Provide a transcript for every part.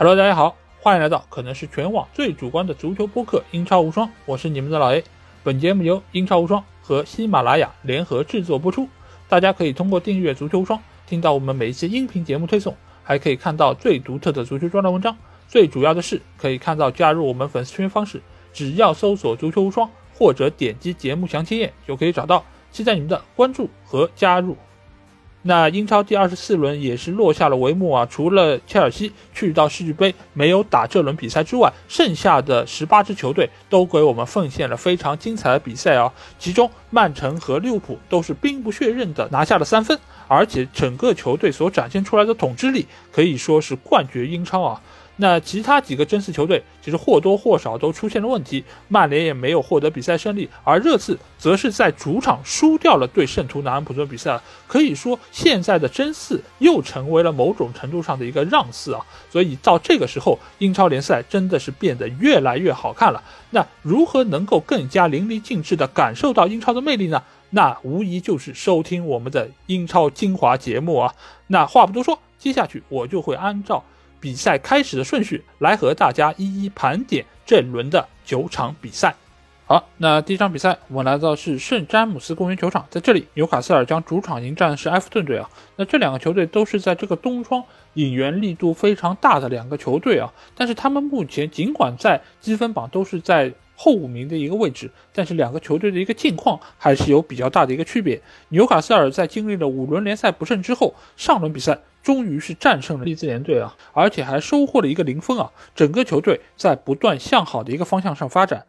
Hello，大家好，欢迎来到可能是全网最主观的足球播客《英超无双》，我是你们的老 A。本节目由英超无双和喜马拉雅联合制作播出。大家可以通过订阅足球无双，听到我们每一期音频节目推送，还可以看到最独特的足球专栏文章。最主要的是，可以看到加入我们粉丝群方式，只要搜索“足球无双”或者点击节目详情页就可以找到。期待你们的关注和加入。那英超第二十四轮也是落下了帷幕啊！除了切尔西去到世俱杯没有打这轮比赛之外，剩下的十八支球队都给我们奉献了非常精彩的比赛啊！其中曼城和利物浦都是兵不血刃的拿下了三分，而且整个球队所展现出来的统治力可以说是冠绝英超啊！那其他几个争四球队其实或多或少都出现了问题，曼联也没有获得比赛胜利，而热刺则是在主场输掉了对圣徒南安普顿比赛。可以说，现在的争四又成为了某种程度上的一个让四啊。所以到这个时候，英超联赛真的是变得越来越好看了。那如何能够更加淋漓尽致地感受到英超的魅力呢？那无疑就是收听我们的英超精华节目啊。那话不多说，接下去我就会按照。比赛开始的顺序，来和大家一一盘点这轮的九场比赛。好，那第一场比赛，我们来到是圣詹姆斯公园球场，在这里，纽卡斯尔将主场迎战的是埃弗顿队啊。那这两个球队都是在这个冬窗引援力度非常大的两个球队啊，但是他们目前尽管在积分榜都是在。后五名的一个位置，但是两个球队的一个境况还是有比较大的一个区别。纽卡斯尔在经历了五轮联赛不胜之后，上轮比赛终于是战胜了利兹联队啊，而且还收获了一个零分啊。整个球队在不断向好的一个方向上发展，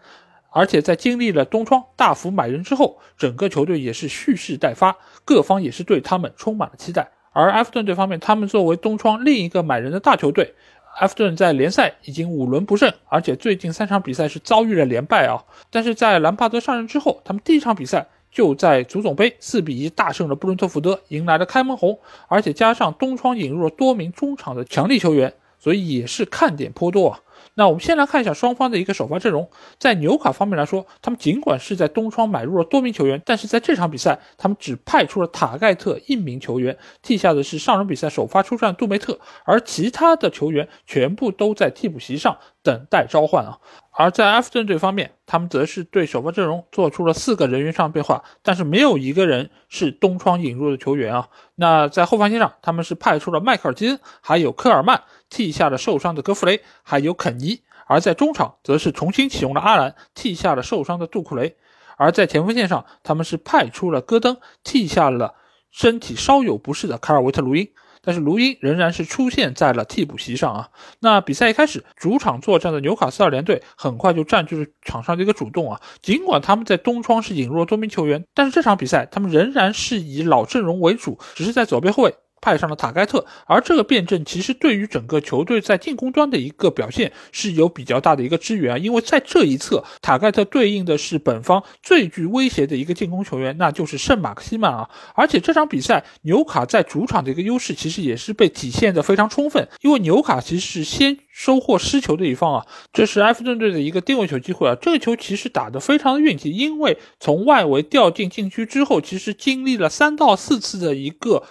而且在经历了东窗大幅买人之后，整个球队也是蓄势待发，各方也是对他们充满了期待。而埃弗顿队方面，他们作为东窗另一个买人的大球队。埃弗顿在联赛已经五轮不胜，而且最近三场比赛是遭遇了连败啊。但是在兰帕德上任之后，他们第一场比赛就在足总杯四比一大胜了布伦特福德，迎来了开门红，而且加上东窗引入了多名中场的强力球员，所以也是看点颇多啊。那我们先来看一下双方的一个首发阵容。在纽卡方面来说，他们尽管是在东窗买入了多名球员，但是在这场比赛，他们只派出了塔盖特一名球员，替下的是上轮比赛首发出战杜梅特，而其他的球员全部都在替补席上等待召唤啊。而在埃弗顿队方面，他们则是对首发阵容做出了四个人员上变化，但是没有一个人是东窗引入的球员啊。那在后防线上，他们是派出了迈克尔基恩，还有科尔曼。替下了受伤的戈弗雷，还有肯尼；而在中场，则是重新启用了阿兰，替下了受伤的杜库雷；而在前锋线上，他们是派出了戈登，替下了身体稍有不适的卡尔维特卢因。但是卢因仍然是出现在了替补席上啊。那比赛一开始，主场作战的纽卡斯尔联队很快就占据了场上的一个主动啊。尽管他们在东窗是引入了多名球员，但是这场比赛他们仍然是以老阵容为主，只是在左边后卫。派上了塔盖特，而这个辩证其实对于整个球队在进攻端的一个表现是有比较大的一个支援啊，因为在这一侧，塔盖特对应的是本方最具威胁的一个进攻球员，那就是圣马克西曼啊。而且这场比赛纽卡在主场的一个优势其实也是被体现的非常充分，因为纽卡其实是先收获失球的一方啊，这是埃弗顿队的一个定位球机会啊，这个球其实打得非常的运气，因为从外围掉进禁区之后，其实经历了三到四次的一个。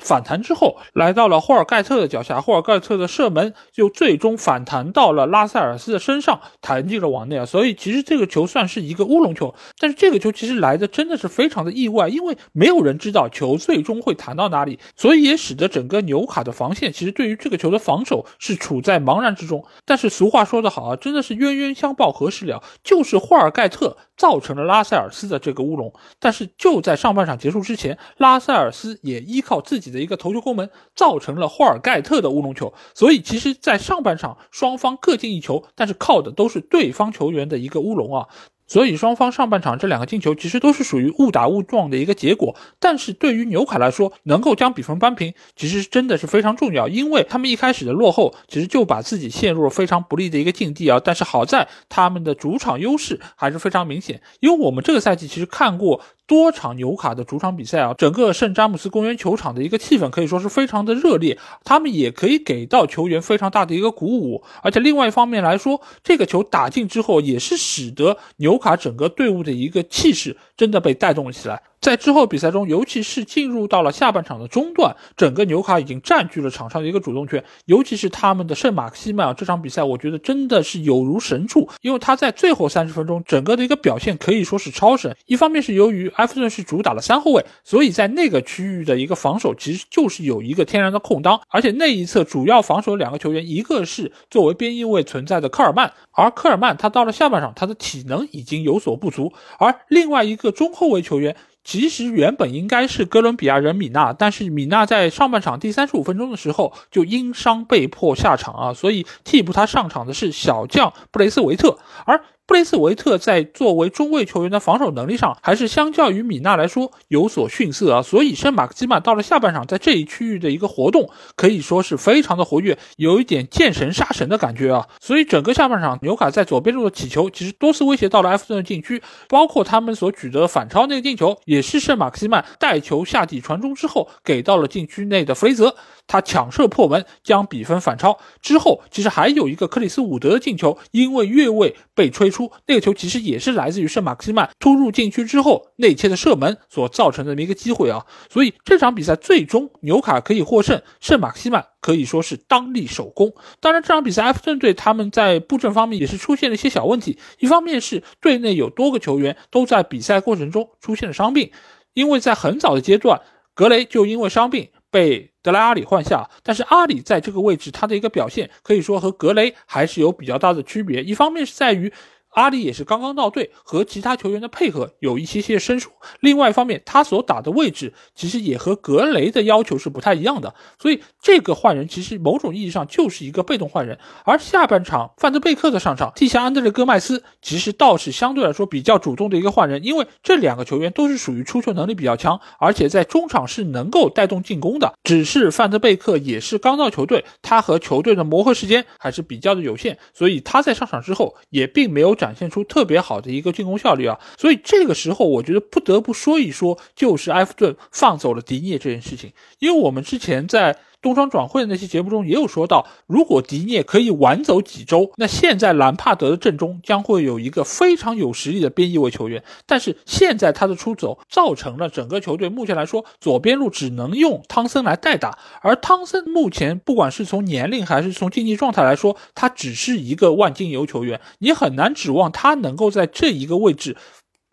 反弹之后，来到了霍尔盖特的脚下，霍尔盖特的射门就最终反弹到了拉塞尔斯的身上，弹进了网内啊。所以其实这个球算是一个乌龙球，但是这个球其实来的真的是非常的意外，因为没有人知道球最终会弹到哪里，所以也使得整个纽卡的防线其实对于这个球的防守是处在茫然之中。但是俗话说得好啊，真的是冤冤相报何时了，就是霍尔盖特造成了拉塞尔斯的这个乌龙。但是就在上半场结束之前，拉塞尔斯也依靠自己。的一个头球攻门造成了霍尔盖特的乌龙球，所以其实，在上半场双方各进一球，但是靠的都是对方球员的一个乌龙啊。所以双方上半场这两个进球其实都是属于误打误撞的一个结果，但是对于纽卡来说，能够将比分扳平，其实真的是非常重要，因为他们一开始的落后，其实就把自己陷入了非常不利的一个境地啊。但是好在他们的主场优势还是非常明显，因为我们这个赛季其实看过多场纽卡的主场比赛啊，整个圣詹姆斯公园球场的一个气氛可以说是非常的热烈，他们也可以给到球员非常大的一个鼓舞，而且另外一方面来说，这个球打进之后，也是使得纽。卡整个队伍的一个气势真的被带动了起来。在之后比赛中，尤其是进入到了下半场的中段，整个纽卡已经占据了场上的一个主动权。尤其是他们的圣马克西曼啊，这场比赛我觉得真的是有如神助，因为他在最后三十分钟整个的一个表现可以说是超神。一方面是由于埃弗顿是主打了三后卫，所以在那个区域的一个防守其实就是有一个天然的空当，而且那一侧主要防守两个球员，一个是作为边翼位存在的科尔曼，而科尔曼他到了下半场他的体能已经有所不足，而另外一个中后卫球员。其实原本应该是哥伦比亚人米纳，但是米纳在上半场第三十五分钟的时候就因伤被迫下场啊，所以替补他上场的是小将布雷斯维特，而。布雷斯维特在作为中卫球员的防守能力上，还是相较于米纳来说有所逊色啊。所以圣马克基曼到了下半场，在这一区域的一个活动可以说是非常的活跃，有一点见神杀神的感觉啊。所以整个下半场，纽卡在左边路的起球其实多次威胁到了埃弗顿的禁区，包括他们所取得反超那个进球，也是圣马克西曼带球下底传中之后给到了禁区内的弗雷泽。他抢射破门，将比分反超之后，其实还有一个克里斯伍德的进球，因为越位被吹出。那个球其实也是来自于圣马克西曼突入禁区之后内切的射门所造成的这么一个机会啊。所以这场比赛最终纽卡可以获胜，圣马克西曼可以说是当立首功。当然，这场比赛埃弗顿队他们在布阵方面也是出现了一些小问题，一方面是队内有多个球员都在比赛过程中出现了伤病，因为在很早的阶段，格雷就因为伤病。被德莱阿里换下，但是阿里在这个位置他的一个表现可以说和格雷还是有比较大的区别。一方面是在于。阿里也是刚刚到队，和其他球员的配合有一些些生疏。另外一方面，他所打的位置其实也和格雷的要求是不太一样的，所以这个换人其实某种意义上就是一个被动换人。而下半场范德贝克的上场替下安德烈戈麦斯，其实倒是相对来说比较主动的一个换人，因为这两个球员都是属于出球能力比较强，而且在中场是能够带动进攻的。只是范德贝克也是刚到球队，他和球队的磨合时间还是比较的有限，所以他在上场之后也并没有。展现出特别好的一个进攻效率啊，所以这个时候我觉得不得不说一说，就是埃弗顿放走了迪涅这件事情。因为我们之前在冬窗转会的那期节目中也有说到，如果迪涅可以晚走几周，那现在兰帕德的阵中将会有一个非常有实力的边翼位球员。但是现在他的出走，造成了整个球队目前来说，左边路只能用汤森来代打，而汤森目前不管是从年龄还是从竞技状态来说，他只是一个万金油球员，你很难指望他能够在这一个位置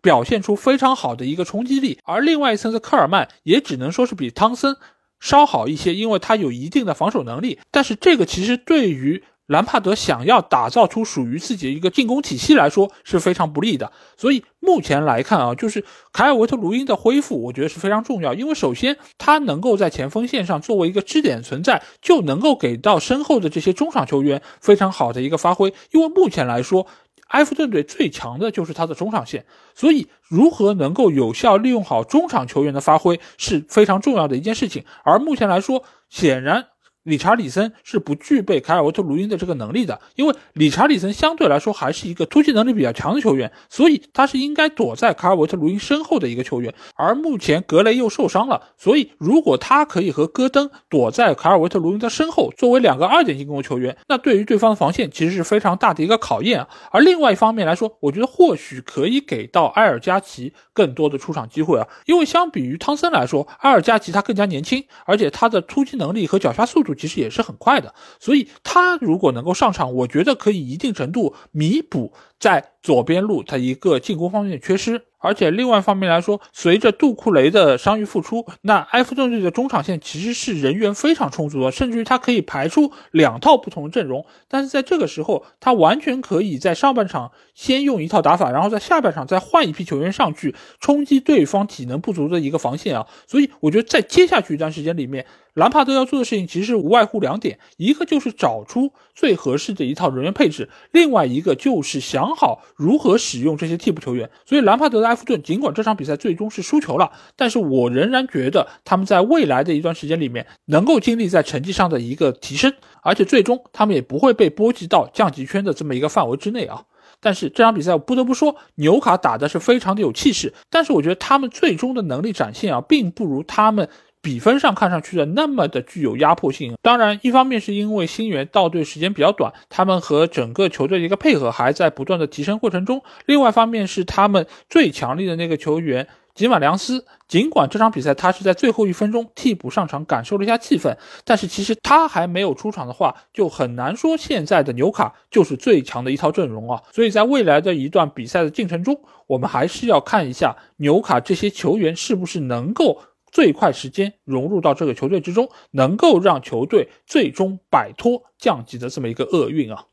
表现出非常好的一个冲击力。而另外一层的科尔曼也只能说是比汤森。稍好一些，因为他有一定的防守能力，但是这个其实对于兰帕德想要打造出属于自己的一个进攻体系来说是非常不利的。所以目前来看啊，就是凯尔维特卢因的恢复，我觉得是非常重要，因为首先他能够在前锋线上作为一个支点存在，就能够给到身后的这些中场球员非常好的一个发挥，因为目前来说。埃弗顿队最强的就是他的中场线，所以如何能够有效利用好中场球员的发挥是非常重要的一件事情。而目前来说，显然。理查里森是不具备凯尔维特卢因的这个能力的，因为理查里森相对来说还是一个突击能力比较强的球员，所以他是应该躲在凯尔维特卢因身后的一个球员。而目前格雷又受伤了，所以如果他可以和戈登躲在凯尔维特卢因的身后，作为两个二点进攻球员，那对于对方的防线其实是非常大的一个考验啊。而另外一方面来说，我觉得或许可以给到埃尔加奇更多的出场机会啊，因为相比于汤森来说，埃尔加奇他更加年轻，而且他的突击能力和脚下速度。其实也是很快的，所以他如果能够上场，我觉得可以一定程度弥补在左边路他一个进攻方面的缺失。而且另外一方面来说，随着杜库雷的伤愈复出，那埃弗顿队的中场线其实是人员非常充足的，甚至于他可以排出两套不同的阵容。但是在这个时候，他完全可以在上半场先用一套打法，然后在下半场再换一批球员上去冲击对方体能不足的一个防线啊。所以我觉得在接下去一段时间里面。兰帕德要做的事情其实无外乎两点，一个就是找出最合适的一套人员配置，另外一个就是想好如何使用这些替补球员。所以兰帕德的埃弗顿尽管这场比赛最终是输球了，但是我仍然觉得他们在未来的一段时间里面能够经历在成绩上的一个提升，而且最终他们也不会被波及到降级圈的这么一个范围之内啊。但是这场比赛我不得不说，纽卡打的是非常的有气势，但是我觉得他们最终的能力展现啊，并不如他们比分上看上去的那么的具有压迫性。当然，一方面是因为新援到队时间比较短，他们和整个球队的一个配合还在不断的提升过程中；另外一方面是他们最强力的那个球员。吉马良斯，尽管这场比赛他是在最后一分钟替补上场感受了一下气氛，但是其实他还没有出场的话，就很难说现在的纽卡就是最强的一套阵容啊。所以在未来的一段比赛的进程中，我们还是要看一下纽卡这些球员是不是能够最快时间融入到这个球队之中，能够让球队最终摆脱降级的这么一个厄运啊。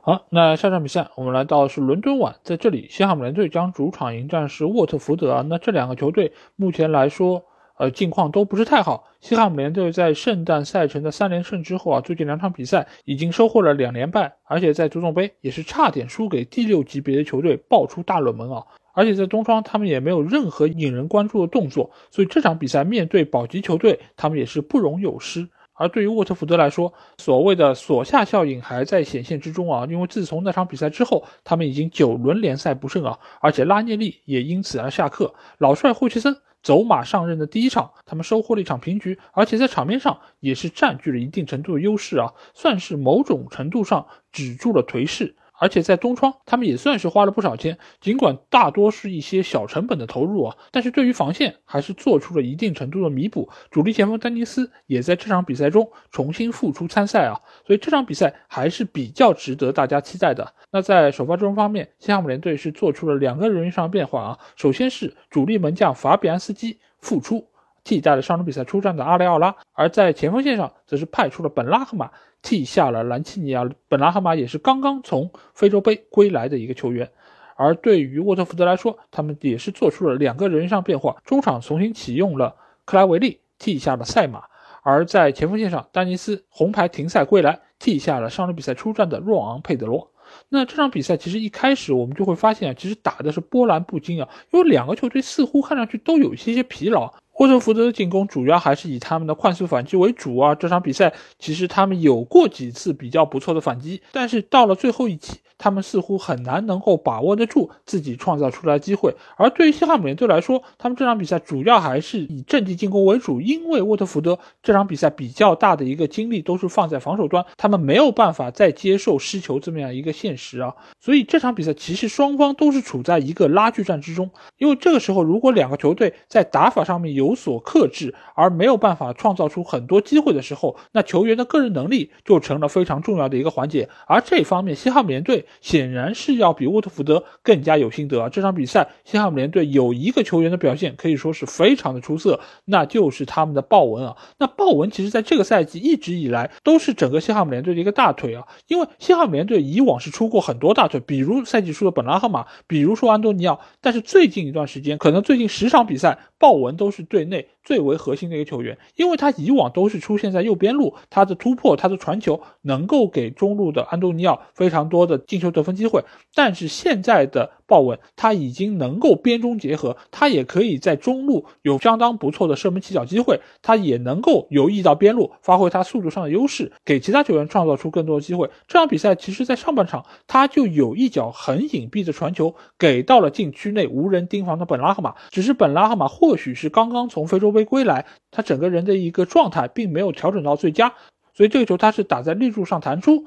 好，那下场比赛我们来到是伦敦碗，在这里，西汉姆联队将主场迎战是沃特福德啊。那这两个球队目前来说，呃，近况都不是太好。西汉姆联队在圣诞赛程的三连胜之后啊，最近两场比赛已经收获了两连败，而且在足总杯也是差点输给第六级别的球队，爆出大冷门啊。而且在东窗，他们也没有任何引人关注的动作，所以这场比赛面对保级球队，他们也是不容有失。而对于沃特福德来说，所谓的锁下效应还在显现之中啊！因为自从那场比赛之后，他们已经九轮联赛不胜啊，而且拉涅利也因此而下课。老帅霍奇森走马上任的第一场，他们收获了一场平局，而且在场面上也是占据了一定程度的优势啊，算是某种程度上止住了颓势。而且在东窗，他们也算是花了不少钱，尽管大多是一些小成本的投入啊，但是对于防线还是做出了一定程度的弥补。主力前锋丹尼斯也在这场比赛中重新复出参赛啊，所以这场比赛还是比较值得大家期待的。那在首发阵容方面，西汉姆联队是做出了两个人员上的变化啊，首先是主力门将法比安斯基复出，替代了上周比赛出战的阿雷奥拉，而在前锋线上则是派出了本拉赫马。替下了兰奇尼亚，本拉赫马也是刚刚从非洲杯归来的一个球员。而对于沃特福德来说，他们也是做出了两个人上变化，中场重新启用了克莱维利，替下了赛马；而在前锋线上，丹尼斯红牌停赛归来，替下了上轮比赛出战的若昂佩德罗。那这场比赛其实一开始我们就会发现啊，其实打的是波澜不惊啊，因为两个球队似乎看上去都有一些些疲劳。沃特福德的进攻主要还是以他们的快速反击为主啊。这场比赛其实他们有过几次比较不错的反击，但是到了最后一击，他们似乎很难能够把握得住自己创造出来机会。而对于西汉姆联队来说，他们这场比赛主要还是以阵地进攻为主，因为沃特福德这场比赛比较大的一个精力都是放在防守端，他们没有办法再接受失球这么样一个现实啊。所以这场比赛其实双方都是处在一个拉锯战之中，因为这个时候如果两个球队在打法上面有有所克制，而没有办法创造出很多机会的时候，那球员的个人能力就成了非常重要的一个环节。而这方面，西汉姆联队显然是要比沃特福德更加有心得啊！这场比赛，西汉姆联队有一个球员的表现可以说是非常的出色，那就是他们的鲍文啊。那鲍文其实在这个赛季一直以来都是整个西汉姆联队的一个大腿啊，因为西汉姆联队以往是出过很多大腿，比如赛季初的本拉赫马，比如说安东尼奥，但是最近一段时间，可能最近十场比赛，鲍文都是队内。最为核心的一个球员，因为他以往都是出现在右边路，他的突破、他的传球能够给中路的安东尼奥非常多的进球得分机会。但是现在的鲍文他已经能够边中结合，他也可以在中路有相当不错的射门起脚机会，他也能够游弋到边路，发挥他速度上的优势，给其他球员创造出更多的机会。这场比赛其实，在上半场他就有一脚很隐蔽的传球给到了禁区内无人盯防的本拉赫马，只是本拉赫马或许是刚刚从非洲。杯归来，他整个人的一个状态并没有调整到最佳，所以这个球他是打在立柱上弹出，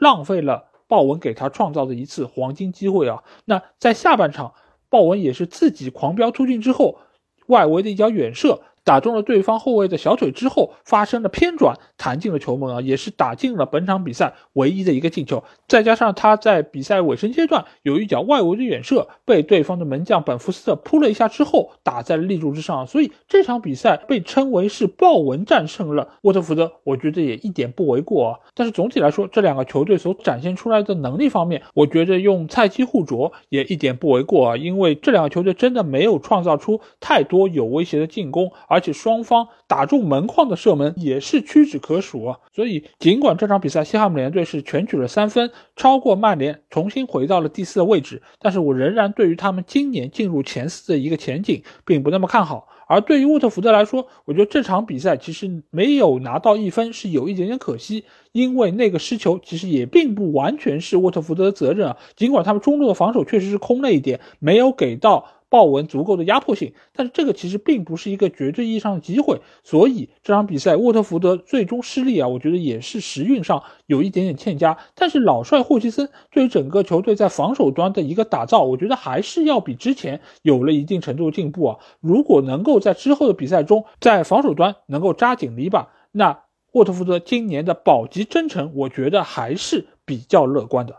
浪费了鲍文给他创造的一次黄金机会啊。那在下半场，鲍文也是自己狂飙突进之后，外围的一脚远射。打中了对方后卫的小腿之后，发生了偏转，弹进了球门啊，也是打进了本场比赛唯一的一个进球。再加上他在比赛尾声阶段有一脚外围的远射，被对方的门将本福斯特扑了一下之后，打在了立柱之上。所以这场比赛被称为是豹纹战胜了沃特福德，我觉得也一点不为过啊。但是总体来说，这两个球队所展现出来的能力方面，我觉得用菜鸡互啄也一点不为过啊。因为这两个球队真的没有创造出太多有威胁的进攻，而。而且双方打中门框的射门也是屈指可数啊！所以尽管这场比赛西汉姆联队是全取了三分，超过曼联，重新回到了第四的位置，但是我仍然对于他们今年进入前四的一个前景并不那么看好。而对于沃特福德来说，我觉得这场比赛其实没有拿到一分是有一点点可惜，因为那个失球其实也并不完全是沃特福德的责任啊。尽管他们中路的防守确实是空了一点，没有给到。鲍文足够的压迫性，但是这个其实并不是一个绝对意义上的机会，所以这场比赛沃特福德最终失利啊，我觉得也是时运上有一点点欠佳。但是老帅霍奇森对于整个球队在防守端的一个打造，我觉得还是要比之前有了一定程度的进步啊。如果能够在之后的比赛中在防守端能够扎紧篱笆，那沃特福德今年的保级征程，我觉得还是比较乐观的。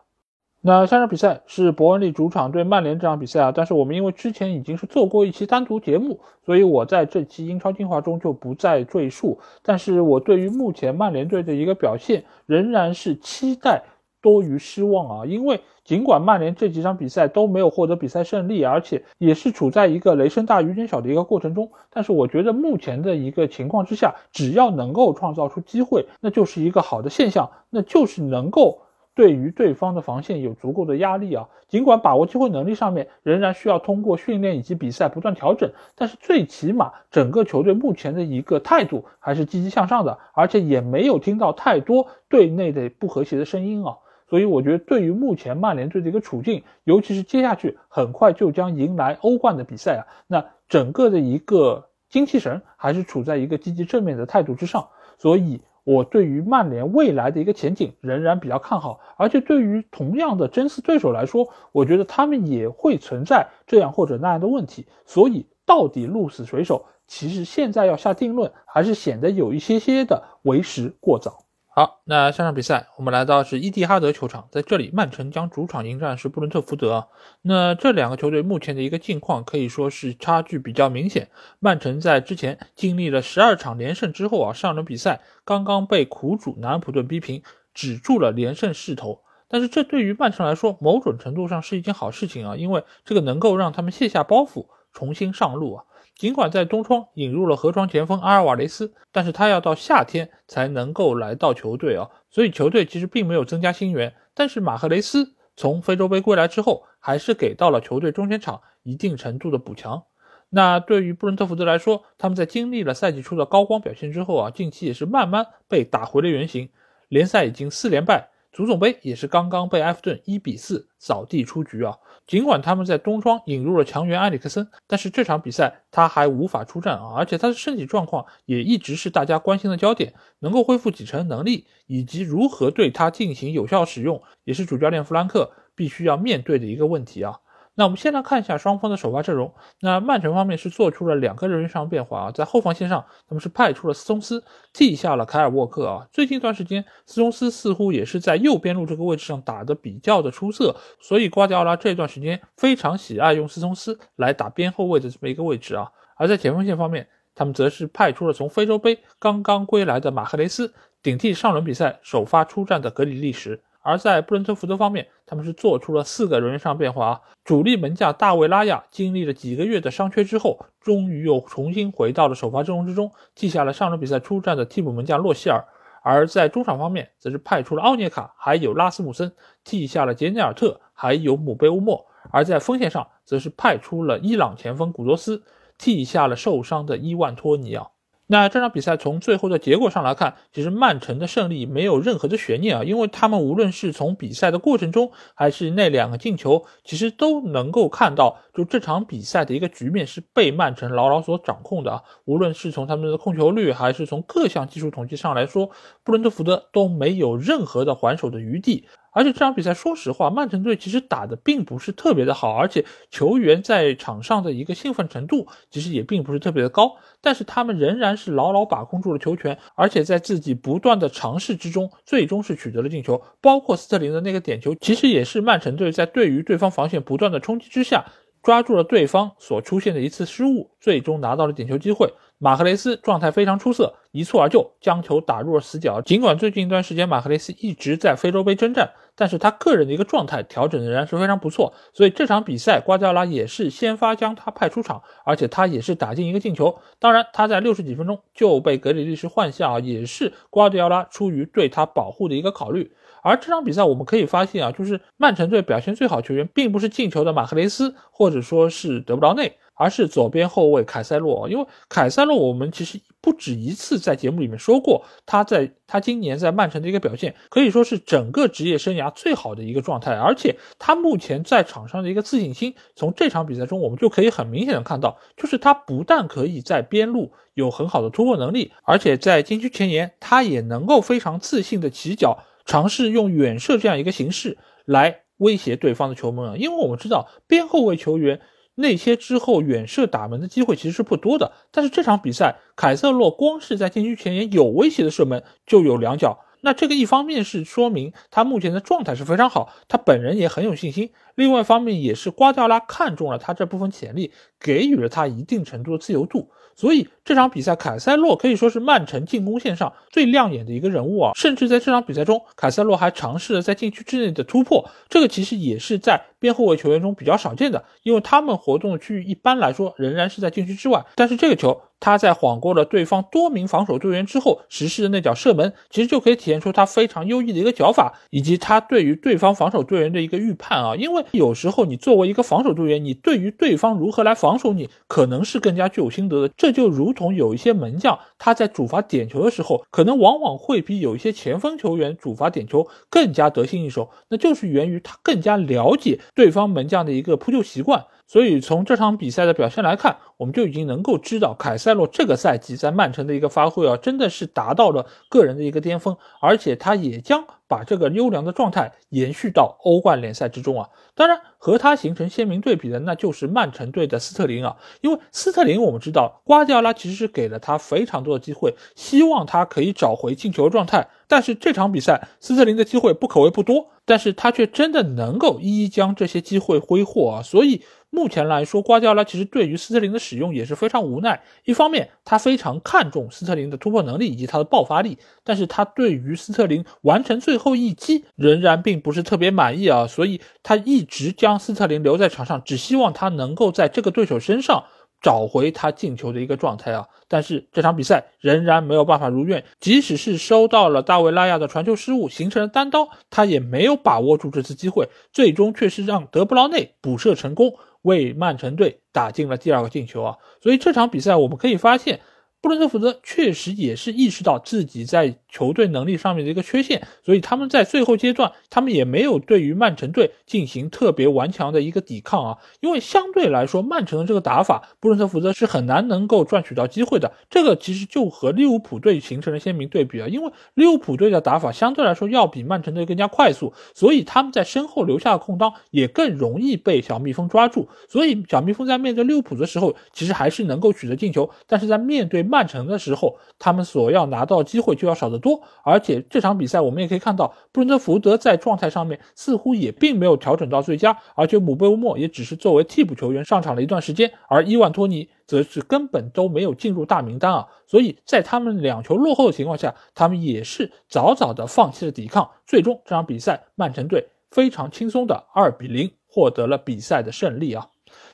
那下场比赛是伯恩利主场对曼联这场比赛啊，但是我们因为之前已经是做过一期单独节目，所以我在这期英超精华中就不再赘述。但是我对于目前曼联队的一个表现仍然是期待多于失望啊，因为尽管曼联这几场比赛都没有获得比赛胜利，而且也是处在一个雷声大雨点小的一个过程中，但是我觉得目前的一个情况之下，只要能够创造出机会，那就是一个好的现象，那就是能够。对于对方的防线有足够的压力啊，尽管把握机会能力上面仍然需要通过训练以及比赛不断调整，但是最起码整个球队目前的一个态度还是积极向上的，而且也没有听到太多队内的不和谐的声音啊，所以我觉得对于目前曼联队的一个处境，尤其是接下去很快就将迎来欧冠的比赛啊，那整个的一个精气神还是处在一个积极正面的态度之上，所以。我对于曼联未来的一个前景仍然比较看好，而且对于同样的争四对手来说，我觉得他们也会存在这样或者那样的问题，所以到底鹿死谁手，其实现在要下定论还是显得有一些些的为时过早。好，那下场比赛我们来到是伊蒂哈德球场，在这里曼城将主场迎战是布伦特福德。那这两个球队目前的一个境况可以说是差距比较明显。曼城在之前经历了十二场连胜之后啊，上轮比赛刚刚被苦主南安普顿逼平，止住了连胜势头。但是这对于曼城来说，某种程度上是一件好事情啊，因为这个能够让他们卸下包袱，重新上路啊。尽管在东窗引入了河床前锋阿尔瓦雷斯，但是他要到夏天才能够来到球队啊，所以球队其实并没有增加新援。但是马赫雷斯从非洲杯归来之后，还是给到了球队中前场一定程度的补强。那对于布伦特福德来说，他们在经历了赛季初的高光表现之后啊，近期也是慢慢被打回了原形，联赛已经四连败。足总杯也是刚刚被埃弗顿一比四扫地出局啊！尽管他们在冬窗引入了强援埃里克森，但是这场比赛他还无法出战啊！而且他的身体状况也一直是大家关心的焦点，能够恢复几成能力，以及如何对他进行有效使用，也是主教练弗兰克必须要面对的一个问题啊！那我们先来看一下双方的首发阵容。那曼城方面是做出了两个人员上变化啊，在后防线上，他们是派出了斯通斯替下了凯尔沃克啊。最近一段时间，斯通斯似乎也是在右边路这个位置上打得比较的出色，所以瓜迪奥拉这段时间非常喜爱用斯通斯来打边后卫的这么一个位置啊。而在前锋线方面，他们则是派出了从非洲杯刚刚归来的马赫雷斯顶替上轮比赛首发出战的格里利什。而在布伦特福德方面，他们是做出了四个人员上变化啊。主力门将大卫拉亚经历了几个月的伤缺之后，终于又重新回到了首发阵容之中，替下了上轮比赛出战的替补门将洛希尔。而在中场方面，则是派出了奥涅卡还有拉斯姆森，替下了杰内尔特还有姆贝乌莫。而在锋线上，则是派出了伊朗前锋古多斯，替下了受伤的伊万托尼奥。那这场比赛从最后的结果上来看，其实曼城的胜利没有任何的悬念啊，因为他们无论是从比赛的过程中，还是那两个进球，其实都能够看到，就这场比赛的一个局面是被曼城牢牢所掌控的啊。无论是从他们的控球率，还是从各项技术统计上来说，布伦特福德都没有任何的还手的余地。而且这场比赛，说实话，曼城队其实打的并不是特别的好，而且球员在场上的一个兴奋程度其实也并不是特别的高。但是他们仍然是牢牢把控住了球权，而且在自己不断的尝试之中，最终是取得了进球。包括斯特林的那个点球，其实也是曼城队在对于对方防线不断的冲击之下，抓住了对方所出现的一次失误，最终拿到了点球机会。马赫雷斯状态非常出色，一蹴而就将球打入了死角。尽管最近一段时间马赫雷斯一直在非洲杯征战，但是他个人的一个状态调整仍然是非常不错。所以这场比赛瓜迪奥拉也是先发将他派出场，而且他也是打进一个进球。当然他在六十几分钟就被格里利什换下啊，也是瓜迪奥拉出于对他保护的一个考虑。而这场比赛我们可以发现啊，就是曼城队表现最好球员并不是进球的马克雷斯或者说是德布劳内。而是左边后卫凯塞洛。因为凯塞洛，我们其实不止一次在节目里面说过，他在他今年在曼城的一个表现，可以说是整个职业生涯最好的一个状态。而且他目前在场上的一个自信心，从这场比赛中我们就可以很明显的看到，就是他不但可以在边路有很好的突破能力，而且在禁区前沿，他也能够非常自信的起脚，尝试用远射这样一个形式来。威胁对方的球门啊，因为我们知道边后卫球员内切之后远射打门的机会其实是不多的，但是这场比赛凯瑟洛光是在禁区前沿有威胁的射门就有两脚，那这个一方面是说明他目前的状态是非常好，他本人也很有信心，另外一方面也是瓜迪奥拉看中了他这部分潜力，给予了他一定程度的自由度。所以这场比赛，凯塞洛可以说是曼城进攻线上最亮眼的一个人物啊！甚至在这场比赛中，凯塞洛还尝试了在禁区之内的突破，这个其实也是在边后卫球员中比较少见的，因为他们活动的区域一般来说仍然是在禁区之外。但是这个球，他在晃过了对方多名防守队员之后实施的那脚射门，其实就可以体现出他非常优异的一个脚法，以及他对于对方防守队员的一个预判啊！因为有时候你作为一个防守队员，你对于对方如何来防守你，可能是更加具有心得的。这就如同有一些门将，他在主罚点球的时候，可能往往会比有一些前锋球员主罚点球更加得心应手，那就是源于他更加了解对方门将的一个扑救习惯。所以从这场比赛的表现来看，我们就已经能够知道，凯塞洛这个赛季在曼城的一个发挥啊，真的是达到了个人的一个巅峰，而且他也将。把这个优良的状态延续到欧冠联赛之中啊！当然，和他形成鲜明对比的那就是曼城队的斯特林啊。因为斯特林，我们知道瓜迪奥拉其实是给了他非常多的机会，希望他可以找回进球状态。但是这场比赛，斯特林的机会不可谓不多，但是他却真的能够一一将这些机会挥霍啊！所以。目前来说，瓜迪奥拉其实对于斯特林的使用也是非常无奈。一方面，他非常看重斯特林的突破能力以及他的爆发力，但是他对于斯特林完成最后一击仍然并不是特别满意啊，所以他一直将斯特林留在场上，只希望他能够在这个对手身上找回他进球的一个状态啊。但是这场比赛仍然没有办法如愿，即使是收到了大卫拉亚的传球失误，形成了单刀，他也没有把握住这次机会，最终却是让德布劳内补射成功。为曼城队打进了第二个进球啊！所以这场比赛我们可以发现。布伦特福德确实也是意识到自己在球队能力上面的一个缺陷，所以他们在最后阶段，他们也没有对于曼城队进行特别顽强的一个抵抗啊。因为相对来说，曼城的这个打法，布伦特福德是很难能够赚取到机会的。这个其实就和利物浦队形成了鲜明对比啊。因为利物浦队的打法相对来说要比曼城队更加快速，所以他们在身后留下的空当也更容易被小蜜蜂抓住。所以小蜜蜂在面对利物浦的时候，其实还是能够取得进球，但是在面对曼城的时候，他们所要拿到机会就要少得多，而且这场比赛我们也可以看到，布伦特福德在状态上面似乎也并没有调整到最佳，而且姆贝乌莫也只是作为替补球员上场了一段时间，而伊万托尼则是根本都没有进入大名单啊，所以在他们两球落后的情况下，他们也是早早的放弃了抵抗，最终这场比赛曼城队非常轻松的二比零获得了比赛的胜利啊，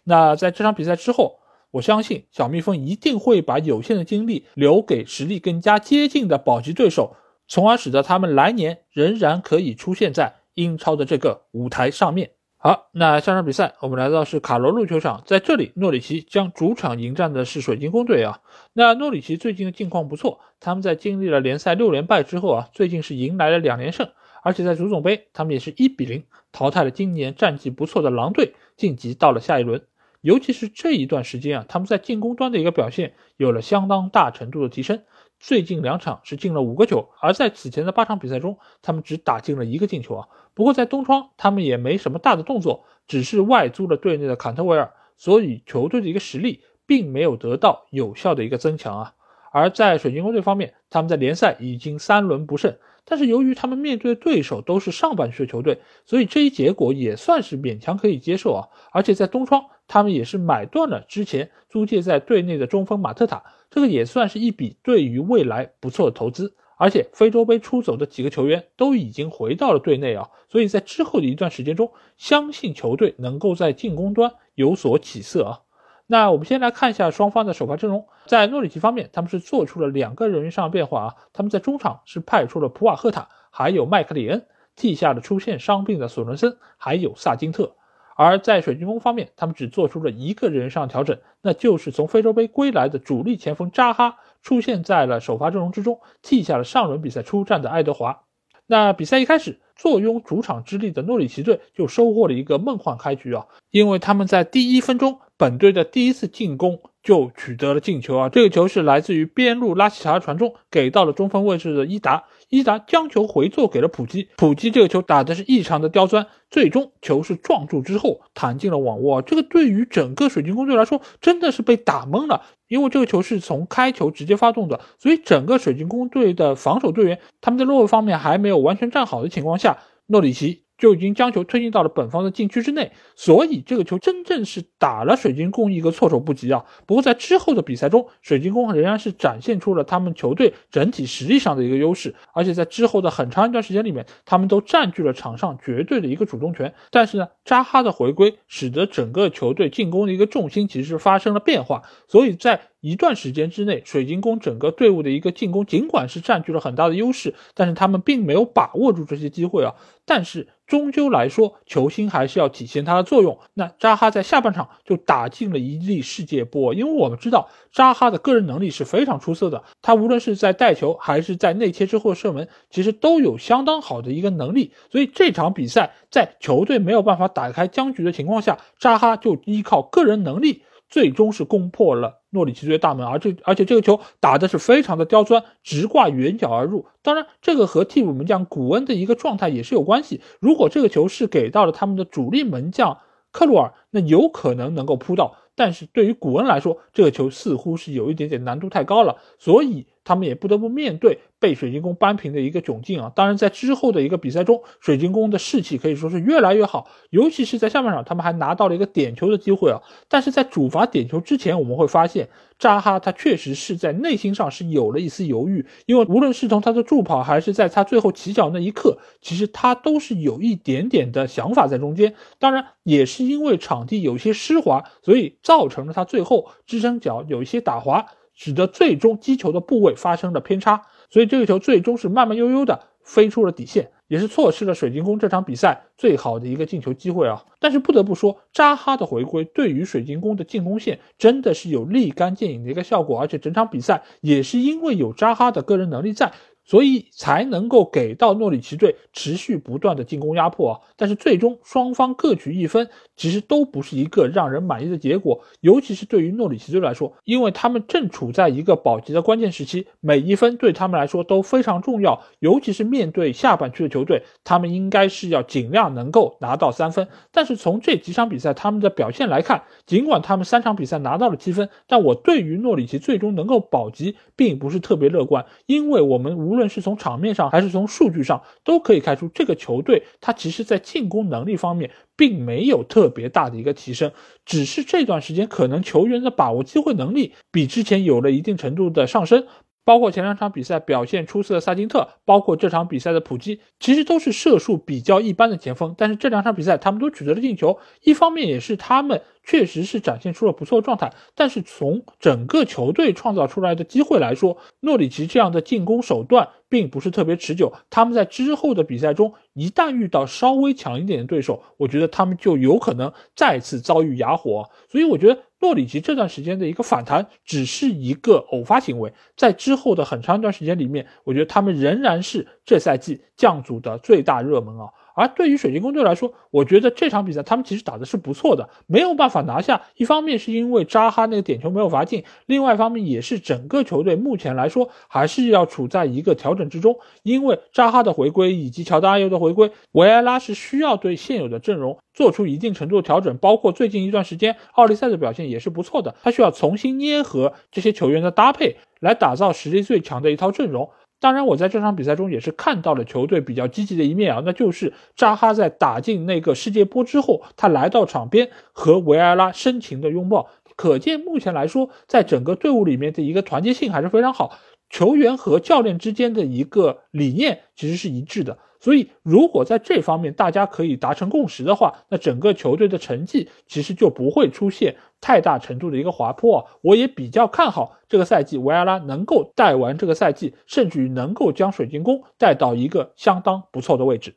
那在这场比赛之后。我相信小蜜蜂一定会把有限的精力留给实力更加接近的保级对手，从而使得他们来年仍然可以出现在英超的这个舞台上面。好，那下场比赛我们来到是卡罗路球场，在这里诺里奇将主场迎战的是水晶宫队啊。那诺里奇最近的境况不错，他们在经历了联赛六连败之后啊，最近是迎来了两连胜，而且在足总杯他们也是一比零淘汰了今年战绩不错的狼队，晋级到了下一轮。尤其是这一段时间啊，他们在进攻端的一个表现有了相当大程度的提升。最近两场是进了五个球，而在此前的八场比赛中，他们只打进了一个进球啊。不过在东窗，他们也没什么大的动作，只是外租了队内的坎特维尔，所以球队的一个实力并没有得到有效的一个增强啊。而在水晶宫队方面，他们在联赛已经三轮不胜。但是由于他们面对的对手都是上半区的球队，所以这一结果也算是勉强可以接受啊。而且在东窗，他们也是买断了之前租借在队内的中锋马特塔，这个也算是一笔对于未来不错的投资。而且非洲杯出走的几个球员都已经回到了队内啊，所以在之后的一段时间中，相信球队能够在进攻端有所起色啊。那我们先来看一下双方的首发阵容。在诺里奇方面，他们是做出了两个人员上的变化啊。他们在中场是派出了普瓦赫塔，还有麦克里恩，替下了出现伤病的索伦森，还有萨金特。而在水晶宫方面，他们只做出了一个人上调整，那就是从非洲杯归来的主力前锋扎哈出现在了首发阵容之中，替下了上轮比赛出战的爱德华。那比赛一开始，坐拥主场之力的诺里奇队就收获了一个梦幻开局啊，因为他们在第一分钟，本队的第一次进攻就取得了进球啊，这个球是来自于边路拉希查传中，给到了中锋位置的伊达。伊达将球回做给了普基，普基这个球打的是异常的刁钻，最终球是撞住之后弹进了网窝。这个对于整个水晶宫队来说真的是被打懵了，因为这个球是从开球直接发动的，所以整个水晶宫队的防守队员他们在落位方面还没有完全站好的情况下，诺里奇。就已经将球推进到了本方的禁区之内，所以这个球真正是打了水晶宫一个措手不及啊！不过在之后的比赛中，水晶宫仍然是展现出了他们球队整体实力上的一个优势，而且在之后的很长一段时间里面，他们都占据了场上绝对的一个主动权。但是呢，扎哈的回归使得整个球队进攻的一个重心其实发生了变化，所以在。一段时间之内，水晶宫整个队伍的一个进攻，尽管是占据了很大的优势，但是他们并没有把握住这些机会啊。但是终究来说，球星还是要体现它的作用。那扎哈在下半场就打进了一粒世界波，因为我们知道扎哈的个人能力是非常出色的，他无论是在带球还是在内切之后射门，其实都有相当好的一个能力。所以这场比赛在球队没有办法打开僵局的情况下，扎哈就依靠个人能力。最终是攻破了诺里奇队大门，而这而且这个球打的是非常的刁钻，直挂远角而入。当然，这个和替补门将古恩的一个状态也是有关系。如果这个球是给到了他们的主力门将克鲁尔，那有可能能够扑到。但是对于古恩来说，这个球似乎是有一点点难度太高了，所以他们也不得不面对。被水晶宫扳平的一个窘境啊！当然，在之后的一个比赛中，水晶宫的士气可以说是越来越好，尤其是在下半场，他们还拿到了一个点球的机会啊！但是在主罚点球之前，我们会发现扎哈他确实是在内心上是有了一丝犹豫，因为无论是从他的助跑，还是在他最后起脚那一刻，其实他都是有一点点的想法在中间。当然，也是因为场地有些湿滑，所以造成了他最后支撑脚有一些打滑，使得最终击球的部位发生了偏差。所以这个球最终是慢慢悠悠的飞出了底线，也是错失了水晶宫这场比赛最好的一个进球机会啊！但是不得不说，扎哈的回归对于水晶宫的进攻线真的是有立竿见影的一个效果，而且整场比赛也是因为有扎哈的个人能力在。所以才能够给到诺里奇队持续不断的进攻压迫啊！但是最终双方各取一分，其实都不是一个让人满意的结果。尤其是对于诺里奇队来说，因为他们正处在一个保级的关键时期，每一分对他们来说都非常重要。尤其是面对下半区的球队，他们应该是要尽量能够拿到三分。但是从这几场比赛他们的表现来看，尽管他们三场比赛拿到了七分，但我对于诺里奇最终能够保级并不是特别乐观，因为我们无无论是从场面上还是从数据上，都可以看出这个球队他其实在进攻能力方面并没有特别大的一个提升，只是这段时间可能球员的把握机会能力比之前有了一定程度的上升。包括前两场比赛表现出色的萨金特，包括这场比赛的普基，其实都是射术比较一般的前锋。但是这两场比赛他们都取得了进球，一方面也是他们确实是展现出了不错的状态。但是从整个球队创造出来的机会来说，诺里奇这样的进攻手段并不是特别持久。他们在之后的比赛中，一旦遇到稍微强一点的对手，我觉得他们就有可能再次遭遇哑火。所以我觉得。诺里奇这段时间的一个反弹只是一个偶发行为，在之后的很长一段时间里面，我觉得他们仍然是这赛季降组的最大热门啊。而对于水晶宫队来说，我觉得这场比赛他们其实打的是不错的，没有办法拿下。一方面是因为扎哈那个点球没有罚进，另外一方面也是整个球队目前来说还是要处在一个调整之中。因为扎哈的回归以及乔丹阿尤的回归，维埃拉是需要对现有的阵容做出一定程度的调整。包括最近一段时间奥利赛的表现也是不错的，他需要重新捏合这些球员的搭配，来打造实力最强的一套阵容。当然，我在这场比赛中也是看到了球队比较积极的一面啊，那就是扎哈在打进那个世界波之后，他来到场边和维埃拉深情的拥抱，可见目前来说，在整个队伍里面的一个团结性还是非常好，球员和教练之间的一个理念其实是一致的。所以，如果在这方面大家可以达成共识的话，那整个球队的成绩其实就不会出现太大程度的一个滑坡。啊我也比较看好这个赛季维埃拉能够带完这个赛季，甚至于能够将水晶宫带到一个相当不错的位置。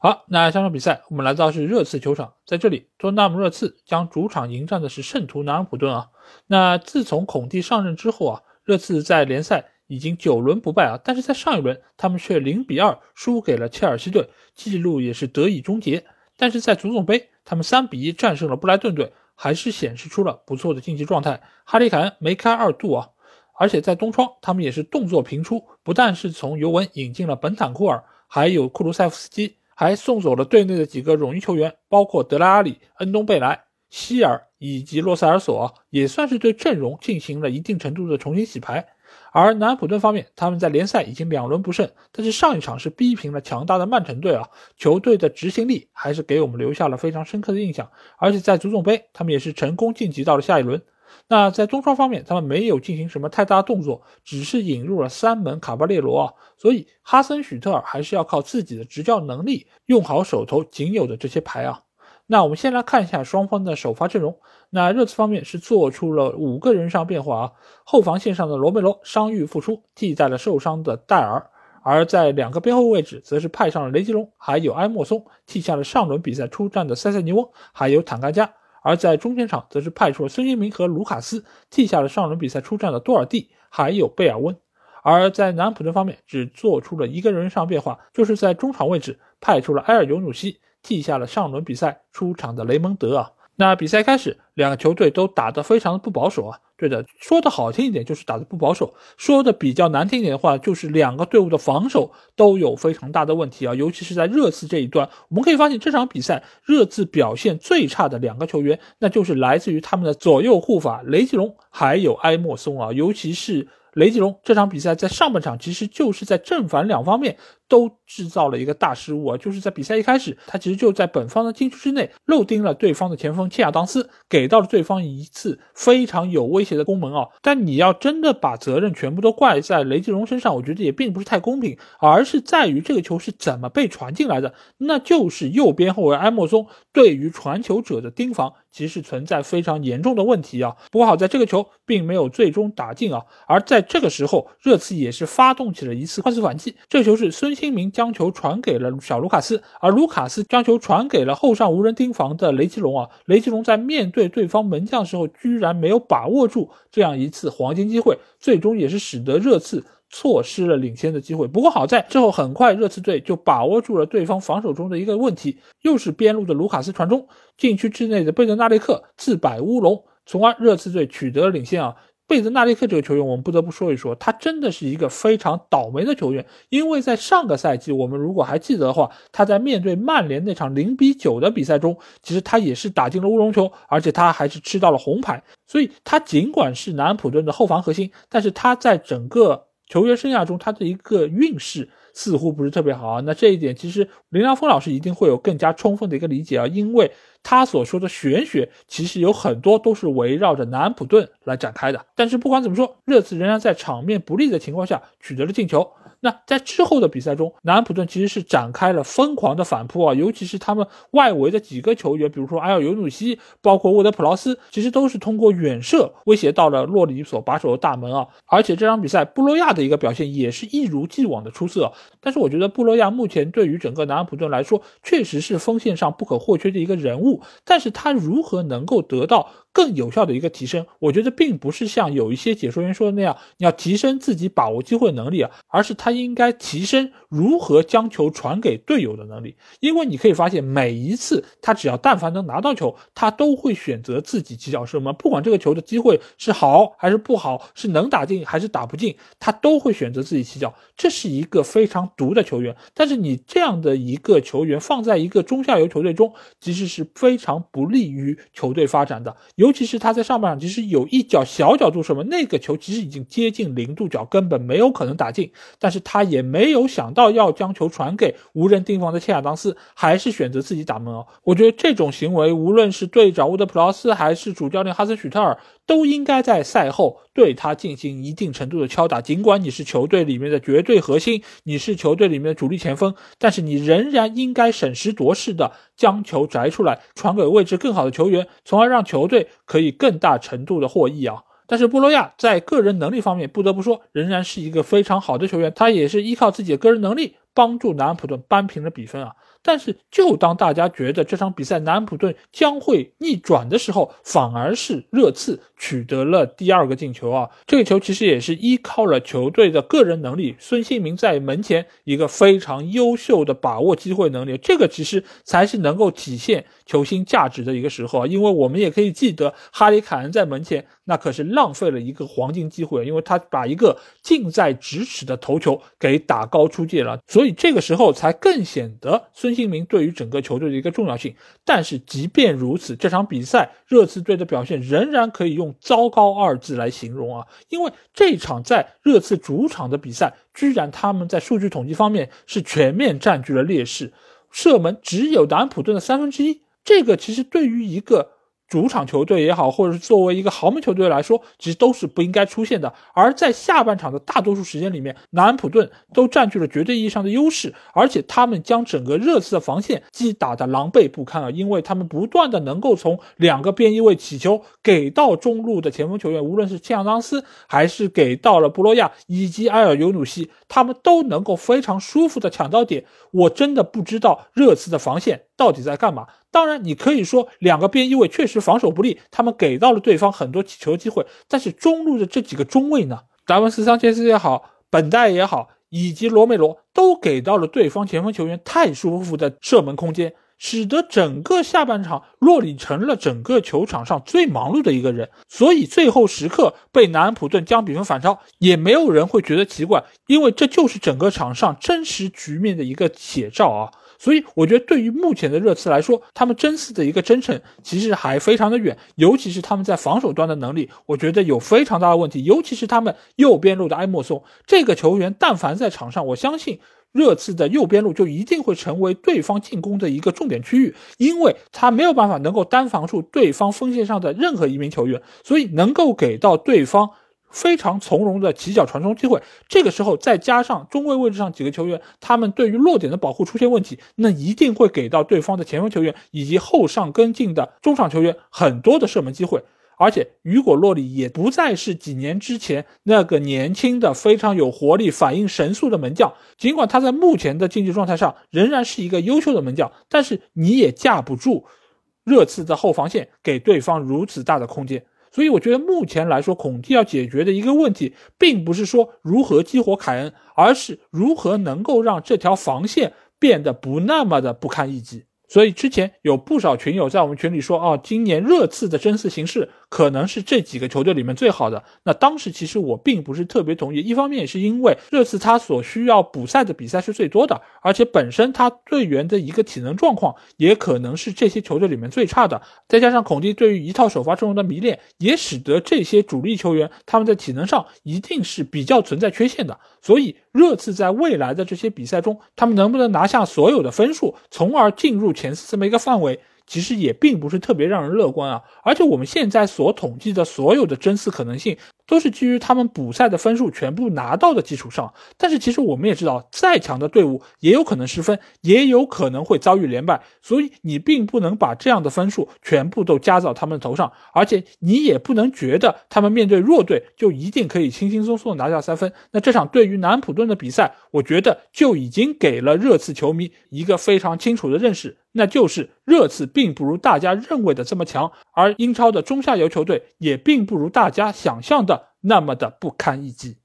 好，那下场比赛我们来到是热刺球场，在这里，托纳姆热刺将主场迎战的是圣徒南安普顿啊。那自从孔蒂上任之后啊，热刺在联赛已经九轮不败啊，但是在上一轮他们却零比二输给了切尔西队，记录也是得以终结。但是在足总杯，他们三比一战胜了布莱顿队，还是显示出了不错的竞技状态。哈利凯恩梅开二度啊，而且在东窗他们也是动作频出，不但是从尤文引进了本坦库尔，还有库卢塞夫斯基。还送走了队内的几个荣誉球员，包括德拉阿里、恩东贝莱、希尔以及洛塞尔索，也算是对阵容进行了一定程度的重新洗牌。而南安普顿方面，他们在联赛已经两轮不胜，但是上一场是逼平了强大的曼城队啊，球队的执行力还是给我们留下了非常深刻的印象。而且在足总杯，他们也是成功晋级到了下一轮。那在中超方面，他们没有进行什么太大动作，只是引入了三门卡巴列罗啊，所以哈森许特尔还是要靠自己的执教能力，用好手头仅有的这些牌啊。那我们先来看一下双方的首发阵容。那热刺方面是做出了五个人上变化啊，后防线上的罗梅罗伤愈复出，替代了受伤的戴尔；而在两个边后位置，则是派上了雷吉隆，还有埃莫松，替下了上轮比赛出战的塞塞尼翁，还有坦甘加。而在中前场，则是派出了孙兴民和卢卡斯，替下了上轮比赛出战的多尔蒂，还有贝尔温。而在南普顿方面，只做出了一个人上变化，就是在中场位置派出了埃尔尤努西，替下了上轮比赛出场的雷蒙德啊。那比赛开始，两个球队都打得非常的不保守啊。对的，说的好听一点就是打得不保守，说的比较难听一点的话，就是两个队伍的防守都有非常大的问题啊。尤其是在热刺这一端，我们可以发现这场比赛热刺表现最差的两个球员，那就是来自于他们的左右护法雷吉隆还有埃莫松啊，尤其是。雷吉隆这场比赛在上半场其实就是在正反两方面都制造了一个大失误啊，就是在比赛一开始，他其实就在本方的禁区之内漏盯了对方的前锋切亚当斯，给到了对方一次非常有威胁的攻门啊。但你要真的把责任全部都怪在雷吉隆身上，我觉得也并不是太公平，而是在于这个球是怎么被传进来的，那就是右边后卫埃莫松对于传球者的盯防。其实存在非常严重的问题啊！不过好在这个球并没有最终打进啊。而在这个时候，热刺也是发动起了一次快速反击。这球是孙兴民将球传给了小卢卡斯，而卢卡斯将球传给了后上无人盯防的雷吉隆啊。雷吉隆在面对对方门将时候，居然没有把握住这样一次黄金机会，最终也是使得热刺。错失了领先的机会，不过好在之后很快热刺队就把握住了对方防守中的一个问题，又是边路的卢卡斯传中，禁区之内的贝德纳雷克自摆乌龙，从而热刺队取得了领先啊。贝德纳利克这个球员，我们不得不说一说，他真的是一个非常倒霉的球员，因为在上个赛季，我们如果还记得的话，他在面对曼联那场零比九的比赛中，其实他也是打进了乌龙球，而且他还是吃到了红牌，所以他尽管是南安普顿的后防核心，但是他在整个。球员生涯中，他的一个运势似乎不是特别好啊。那这一点，其实林良锋老师一定会有更加充分的一个理解啊，因为他所说的玄学，其实有很多都是围绕着南安普顿来展开的。但是不管怎么说，热刺仍然在场面不利的情况下取得了进球。那在之后的比赛中，南安普顿其实是展开了疯狂的反扑啊，尤其是他们外围的几个球员，比如说埃尔尤努西，包括沃德普劳斯，其实都是通过远射威胁到了洛里所把守的大门啊。而且这场比赛布洛亚的一个表现也是一如既往的出色。但是我觉得布洛亚目前对于整个南安普顿来说，确实是锋线上不可或缺的一个人物。但是他如何能够得到？更有效的一个提升，我觉得并不是像有一些解说员说的那样，你要提升自己把握机会能力啊，而是他应该提升如何将球传给队友的能力。因为你可以发现，每一次他只要但凡能拿到球，他都会选择自己起脚射门，不管这个球的机会是好还是不好，是能打进还是打不进，他都会选择自己起脚。这是一个非常毒的球员。但是你这样的一个球员放在一个中下游球队中，其实是非常不利于球队发展的。尤其是他在上半场其实有一脚小角度射门，那个球其实已经接近零度角，根本没有可能打进。但是他也没有想到要将球传给无人盯防的切亚当斯，还是选择自己打门哦。我觉得这种行为，无论是队长沃德普劳斯还是主教练哈森许特尔，都应该在赛后对他进行一定程度的敲打。尽管你是球队里面的绝对核心，你是球队里面的主力前锋，但是你仍然应该审时度势的将球摘出来，传给位置更好的球员，从而让球队。可以更大程度的获益啊！但是布洛亚在个人能力方面，不得不说仍然是一个非常好的球员。他也是依靠自己的个人能力，帮助南安普顿扳平了比分啊。但是就当大家觉得这场比赛南安普顿将会逆转的时候，反而是热刺取得了第二个进球啊！这个球其实也是依靠了球队的个人能力，孙兴民在门前一个非常优秀的把握机会能力，这个其实才是能够体现球星价值的一个时候啊！因为我们也可以记得哈里凯恩在门前那可是浪费了一个黄金机会，因为他把一个近在咫尺的头球给打高出界了，所以这个时候才更显得孙兴民对于整个球队的一个重要性。但是即便如此，这场比赛热刺队的表现仍然可以用糟糕二字来形容啊！因为这场在热刺主场的比赛，居然他们在数据统计方面是全面占据了劣势，射门只有南普顿的三分之一。这个其实对于一个主场球队也好，或者是作为一个豪门球队来说，其实都是不应该出现的。而在下半场的大多数时间里面，南安普顿都占据了绝对意义上的优势，而且他们将整个热刺的防线击打得狼狈不堪啊！因为他们不断的能够从两个边翼位起球给到中路的前锋球员，无论是切尔当斯还是给到了布洛亚以及埃尔尤努西，他们都能够非常舒服的抢到点。我真的不知道热刺的防线到底在干嘛。当然，你可以说两个边翼位确实防守不利，他们给到了对方很多起球机会。但是中路的这几个中卫呢，达文斯、桑切斯也好，本代也好，以及罗梅罗都给到了对方前锋球员太舒服的射门空间，使得整个下半场洛里成了整个球场上最忙碌的一个人。所以最后时刻被南安普顿将比分反超，也没有人会觉得奇怪，因为这就是整个场上真实局面的一个写照啊。所以我觉得，对于目前的热刺来说，他们争四的一个征程其实还非常的远，尤其是他们在防守端的能力，我觉得有非常大的问题。尤其是他们右边路的埃莫松这个球员，但凡在场上，我相信热刺的右边路就一定会成为对方进攻的一个重点区域，因为他没有办法能够单防住对方锋线上的任何一名球员，所以能够给到对方。非常从容的起脚传中机会，这个时候再加上中卫位置上几个球员，他们对于落点的保护出现问题，那一定会给到对方的前锋球员以及后上跟进的中场球员很多的射门机会。而且雨果洛里也不再是几年之前那个年轻的非常有活力、反应神速的门将。尽管他在目前的竞技状态上仍然是一个优秀的门将，但是你也架不住热刺的后防线给对方如此大的空间。所以我觉得目前来说，孔蒂要解决的一个问题，并不是说如何激活凯恩，而是如何能够让这条防线变得不那么的不堪一击。所以之前有不少群友在我们群里说，哦，今年热刺的真四形势。可能是这几个球队里面最好的。那当时其实我并不是特别同意，一方面也是因为热刺他所需要补赛的比赛是最多的，而且本身他队员的一个体能状况也可能是这些球队里面最差的。再加上孔蒂对于一套首发阵容的迷恋，也使得这些主力球员他们在体能上一定是比较存在缺陷的。所以热刺在未来的这些比赛中，他们能不能拿下所有的分数，从而进入前四这么一个范围？其实也并不是特别让人乐观啊，而且我们现在所统计的所有的真四可能性。都是基于他们补赛的分数全部拿到的基础上，但是其实我们也知道，再强的队伍也有可能失分，也有可能会遭遇连败，所以你并不能把这样的分数全部都加到他们头上，而且你也不能觉得他们面对弱队就一定可以轻轻松松拿下三分。那这场对于南普顿的比赛，我觉得就已经给了热刺球迷一个非常清楚的认识，那就是热刺并不如大家认为的这么强，而英超的中下游球队也并不如大家想象的。那么的不堪一击。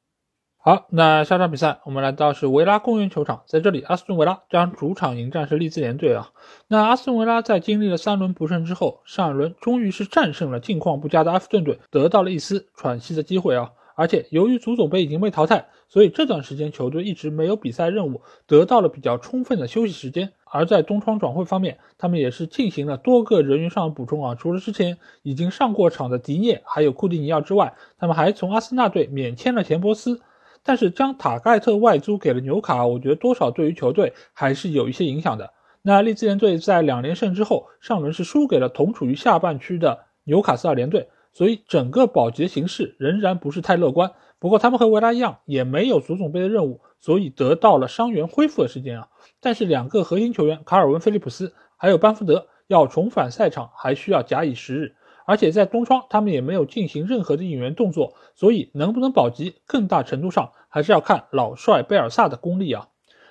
好，那下场比赛我们来到是维拉公园球场，在这里，阿斯顿维拉将主场迎战是利兹联队啊。那阿斯顿维拉在经历了三轮不胜之后，上一轮终于是战胜了近况不佳的埃弗顿队，得到了一丝喘息的机会啊。而且由于足总杯已经被淘汰，所以这段时间球队一直没有比赛任务，得到了比较充分的休息时间。而在东窗转会方面，他们也是进行了多个人员上的补充啊。除了之前已经上过场的迪涅还有库蒂尼奥之外，他们还从阿森纳队免签了钱伯斯。但是将塔盖特外租给了纽卡，我觉得多少对于球队还是有一些影响的。那利兹联队在两连胜之后，上轮是输给了同处于下半区的纽卡斯尔联队。所以整个保级形势仍然不是太乐观。不过他们和维拉一样，也没有足总杯的任务，所以得到了伤员恢复的时间啊。但是两个核心球员卡尔文·菲利普斯还有班福德要重返赛场，还需要假以时日。而且在东窗，他们也没有进行任何的引援动作，所以能不能保级，更大程度上还是要看老帅贝尔萨的功力啊。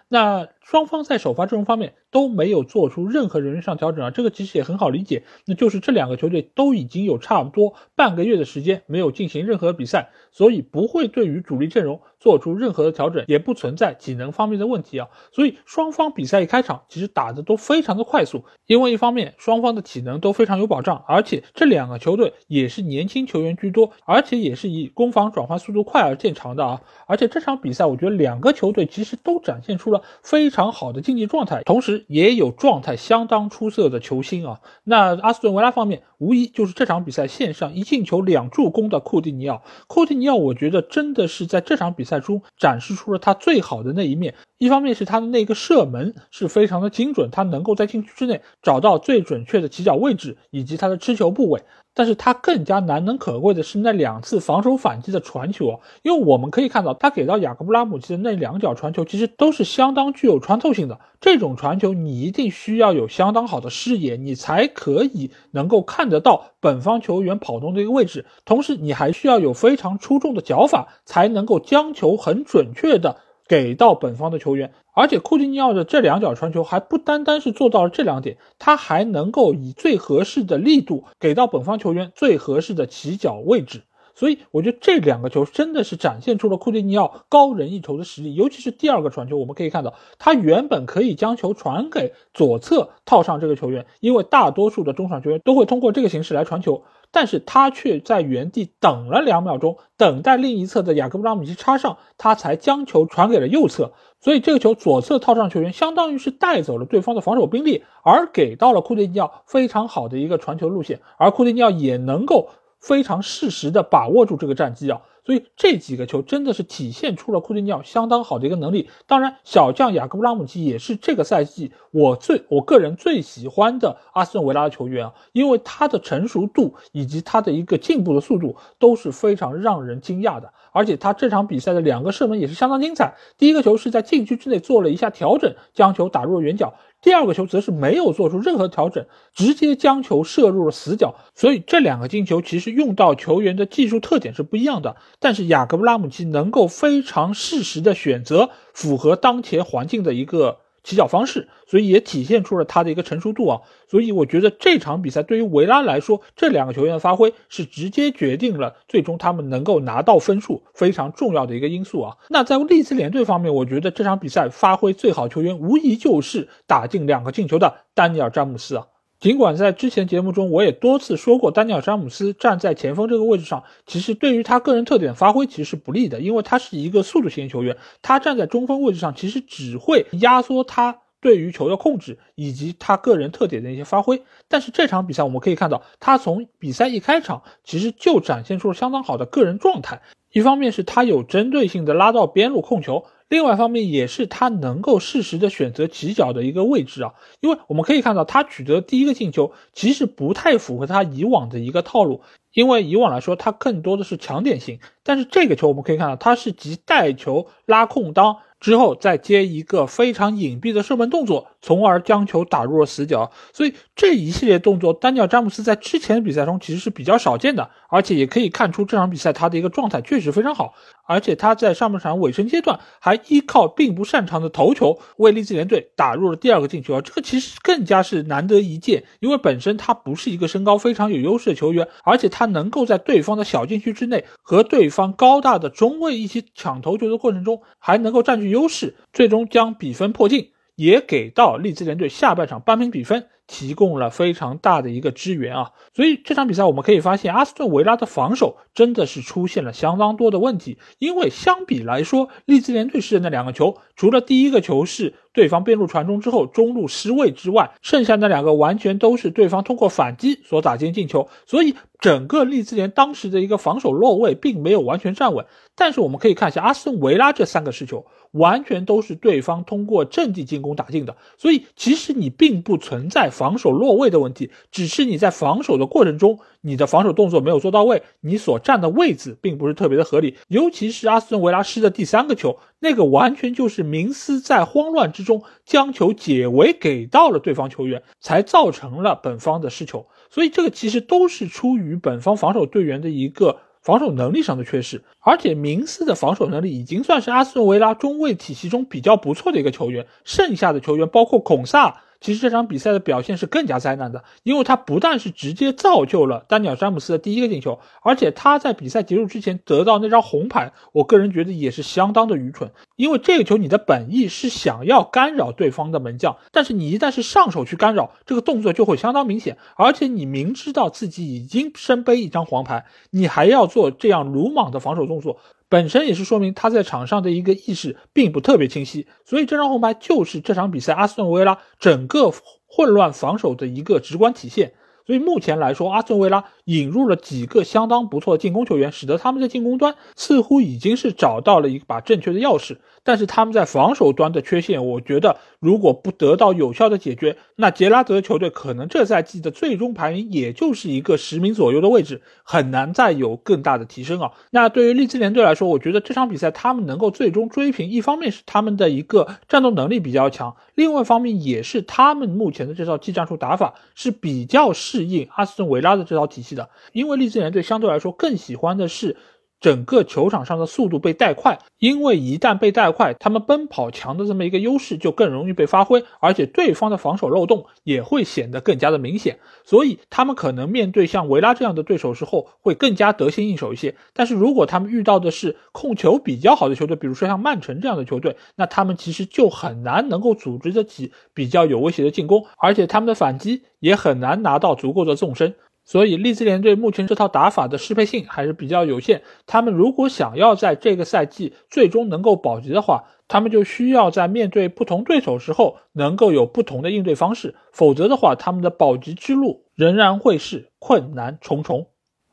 那双方在首发阵容方面都没有做出任何人员上调整啊，这个其实也很好理解，那就是这两个球队都已经有差不多半个月的时间没有进行任何比赛，所以不会对于主力阵容做出任何的调整，也不存在体能方面的问题啊。所以双方比赛一开场其实打的都非常的快速，因为一方面双方的体能都非常有保障，而且这两个球队也是年轻球员居多，而且也是以攻防转换速度快而见长的啊。而且这场比赛我觉得两个球队其实都展现出了非常常好的竞技状态，同时也有状态相当出色的球星啊。那阿斯顿维拉方面，无疑就是这场比赛线上一进球两助攻的库蒂尼奥。库蒂尼奥，我觉得真的是在这场比赛中展示出了他最好的那一面。一方面是他的那个射门是非常的精准，他能够在禁区之内找到最准确的起脚位置以及他的持球部位。但是他更加难能可贵的是那两次防守反击的传球啊，因为我们可以看到他给到雅各布拉姆齐的那两脚传球其实都是相当具有穿透性的。这种传球你一定需要有相当好的视野，你才可以能够看得到本方球员跑动的一个位置，同时你还需要有非常出众的脚法，才能够将球很准确的。给到本方的球员，而且库蒂尼奥的这两脚传球还不单单是做到了这两点，他还能够以最合适的力度给到本方球员最合适的起脚位置。所以我觉得这两个球真的是展现出了库蒂尼奥高人一筹的实力，尤其是第二个传球，我们可以看到他原本可以将球传给左侧套上这个球员，因为大多数的中场球员都会通过这个形式来传球，但是他却在原地等了两秒钟，等待另一侧的雅各布拉姆齐插上，他才将球传给了右侧，所以这个球左侧套上球员，相当于是带走了对方的防守兵力，而给到了库蒂尼奥非常好的一个传球路线，而库蒂尼奥也能够。非常适时的把握住这个战机啊，所以这几个球真的是体现出了库蒂尼奥相当好的一个能力。当然，小将雅各布拉姆齐也是这个赛季我最我个人最喜欢的阿斯顿维拉的球员啊，因为他的成熟度以及他的一个进步的速度都是非常让人惊讶的。而且他这场比赛的两个射门也是相当精彩，第一个球是在禁区之内做了一下调整，将球打入了远角。第二个球则是没有做出任何调整，直接将球射入了死角。所以这两个进球其实用到球员的技术特点是不一样的。但是雅各布拉姆齐能够非常适时的选择符合当前环境的一个。起脚方式，所以也体现出了他的一个成熟度啊。所以我觉得这场比赛对于维拉来说，这两个球员的发挥是直接决定了最终他们能够拿到分数非常重要的一个因素啊。那在利兹联队方面，我觉得这场比赛发挥最好球员无疑就是打进两个进球的丹尼尔詹姆斯啊。尽管在之前节目中我也多次说过，丹尼尔詹姆斯站在前锋这个位置上，其实对于他个人特点发挥其实是不利的，因为他是一个速度型球员，他站在中锋位置上，其实只会压缩他对于球的控制以及他个人特点的一些发挥。但是这场比赛我们可以看到，他从比赛一开场其实就展现出了相当好的个人状态，一方面是他有针对性的拉到边路控球。另外一方面也是他能够适时的选择起脚的一个位置啊，因为我们可以看到他取得第一个进球其实不太符合他以往的一个套路，因为以往来说他更多的是强点型，但是这个球我们可以看到他是集带球拉空当。之后再接一个非常隐蔽的射门动作，从而将球打入了死角。所以这一系列动作，丹尼尔詹姆斯在之前的比赛中其实是比较少见的，而且也可以看出这场比赛他的一个状态确实非常好。而且他在上半场尾声阶段还依靠并不擅长的头球为利兹联队打入了第二个进球，这个其实更加是难得一见，因为本身他不是一个身高非常有优势的球员，而且他能够在对方的小禁区之内和对方高大的中卫一起抢头球的过程中还能够占据。优势最终将比分破镜，也给到利兹联队下半场扳平比分。提供了非常大的一个支援啊，所以这场比赛我们可以发现，阿斯顿维拉的防守真的是出现了相当多的问题。因为相比来说，利兹联队失的那两个球，除了第一个球是对方边路传中之后中路失位之外，剩下那两个完全都是对方通过反击所打进进球。所以整个利兹联当时的一个防守落位并没有完全站稳。但是我们可以看一下阿斯顿维拉这三个失球，完全都是对方通过阵地进攻打进的。所以其实你并不存在。防守落位的问题，只是你在防守的过程中，你的防守动作没有做到位，你所站的位置并不是特别的合理。尤其是阿斯顿维拉失的第三个球，那个完全就是明斯在慌乱之中将球解围给到了对方球员，才造成了本方的失球。所以这个其实都是出于本方防守队员的一个。防守能力上的缺失，而且明斯的防守能力已经算是阿斯顿维拉中卫体系中比较不错的一个球员，剩下的球员包括孔萨。其实这场比赛的表现是更加灾难的，因为他不但是直接造就了丹尼尔詹姆斯的第一个进球，而且他在比赛结束之前得到那张红牌，我个人觉得也是相当的愚蠢。因为这个球你的本意是想要干扰对方的门将，但是你一旦是上手去干扰，这个动作就会相当明显，而且你明知道自己已经身背一张黄牌，你还要做这样鲁莽的防守动作。本身也是说明他在场上的一个意识并不特别清晰，所以这张红牌就是这场比赛阿斯顿维拉整个混乱防守的一个直观体现。所以目前来说，阿斯顿维拉引入了几个相当不错的进攻球员，使得他们在进攻端似乎已经是找到了一把正确的钥匙。但是他们在防守端的缺陷，我觉得如果不得到有效的解决，那杰拉德球队可能这赛季的最终排名也就是一个十名左右的位置，很难再有更大的提升啊。那对于利兹联队来说，我觉得这场比赛他们能够最终追平，一方面是他们的一个战斗能力比较强，另外一方面也是他们目前的这套技战术打法是比较适应阿斯顿维拉的这套体系的，因为利兹联队相对来说更喜欢的是。整个球场上的速度被带快，因为一旦被带快，他们奔跑强的这么一个优势就更容易被发挥，而且对方的防守漏洞也会显得更加的明显，所以他们可能面对像维拉这样的对手时候会更加得心应手一些。但是如果他们遇到的是控球比较好的球队，比如说像曼城这样的球队，那他们其实就很难能够组织得起比较有威胁的进攻，而且他们的反击也很难拿到足够的纵深。所以，利兹联队目前这套打法的适配性还是比较有限。他们如果想要在这个赛季最终能够保级的话，他们就需要在面对不同对手时候能够有不同的应对方式，否则的话，他们的保级之路仍然会是困难重重。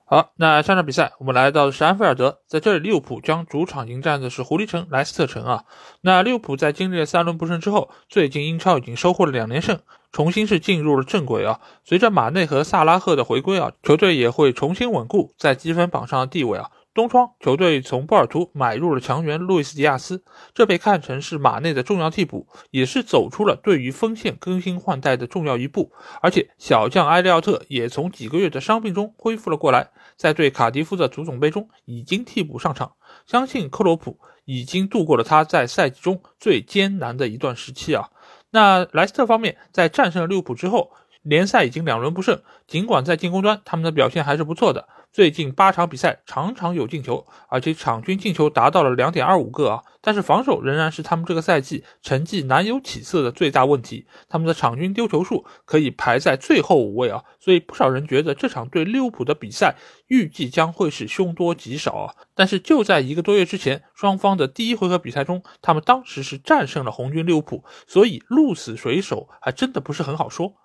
好，那下场比赛我们来到的是安菲尔德，在这里利物浦将主场迎战的是狐狸城莱斯特城啊。那利物浦在经历了三轮不胜之后，最近英超已经收获了两连胜，重新是进入了正轨啊。随着马内和萨拉赫的回归啊，球队也会重新稳固在积分榜上的地位啊。东窗球队从波尔图买入了强援路易斯·迪亚斯，这被看成是马内的重要替补，也是走出了对于锋线更新换代的重要一步。而且小将埃利奥特也从几个月的伤病中恢复了过来，在对卡迪夫的足总杯中已经替补上场。相信克洛普已经度过了他在赛季中最艰难的一段时期啊。那莱斯特方面在战胜了利物浦之后，联赛已经两轮不胜，尽管在进攻端他们的表现还是不错的。最近八场比赛场场有进球，而且场均进球达到了两点二五个啊！但是防守仍然是他们这个赛季成绩难有起色的最大问题。他们的场均丢球数可以排在最后五位啊！所以不少人觉得这场对利物浦的比赛预计将会是凶多吉少啊！但是就在一个多月之前，双方的第一回合比赛中，他们当时是战胜了红军利物浦，所以鹿死谁手还真的不是很好说。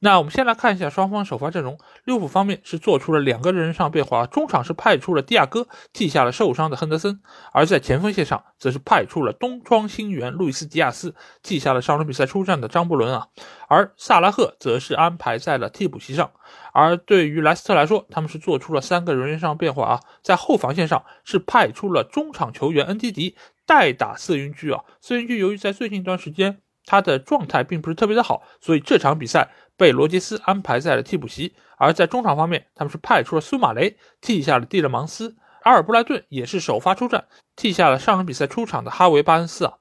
那我们先来看一下双方首发阵容。利物浦方面是做出了两个人员上变化，中场是派出了蒂亚戈替下了受伤的亨德森，而在前锋线上则是派出了东窗新援路易斯·迪亚斯替下了上轮比赛出战的张伯伦啊，而萨拉赫则是安排在了替补席上。而对于莱斯特来说，他们是做出了三个人员上变化啊，在后防线上是派出了中场球员恩迪迪代打瑟云居啊，瑟云居由于在最近一段时间他的状态并不是特别的好，所以这场比赛。被罗杰斯安排在了替补席，而在中场方面，他们是派出了苏马雷替下了蒂勒芒斯，阿尔布莱顿也是首发出战，替下了上场比赛出场的哈维巴恩斯啊。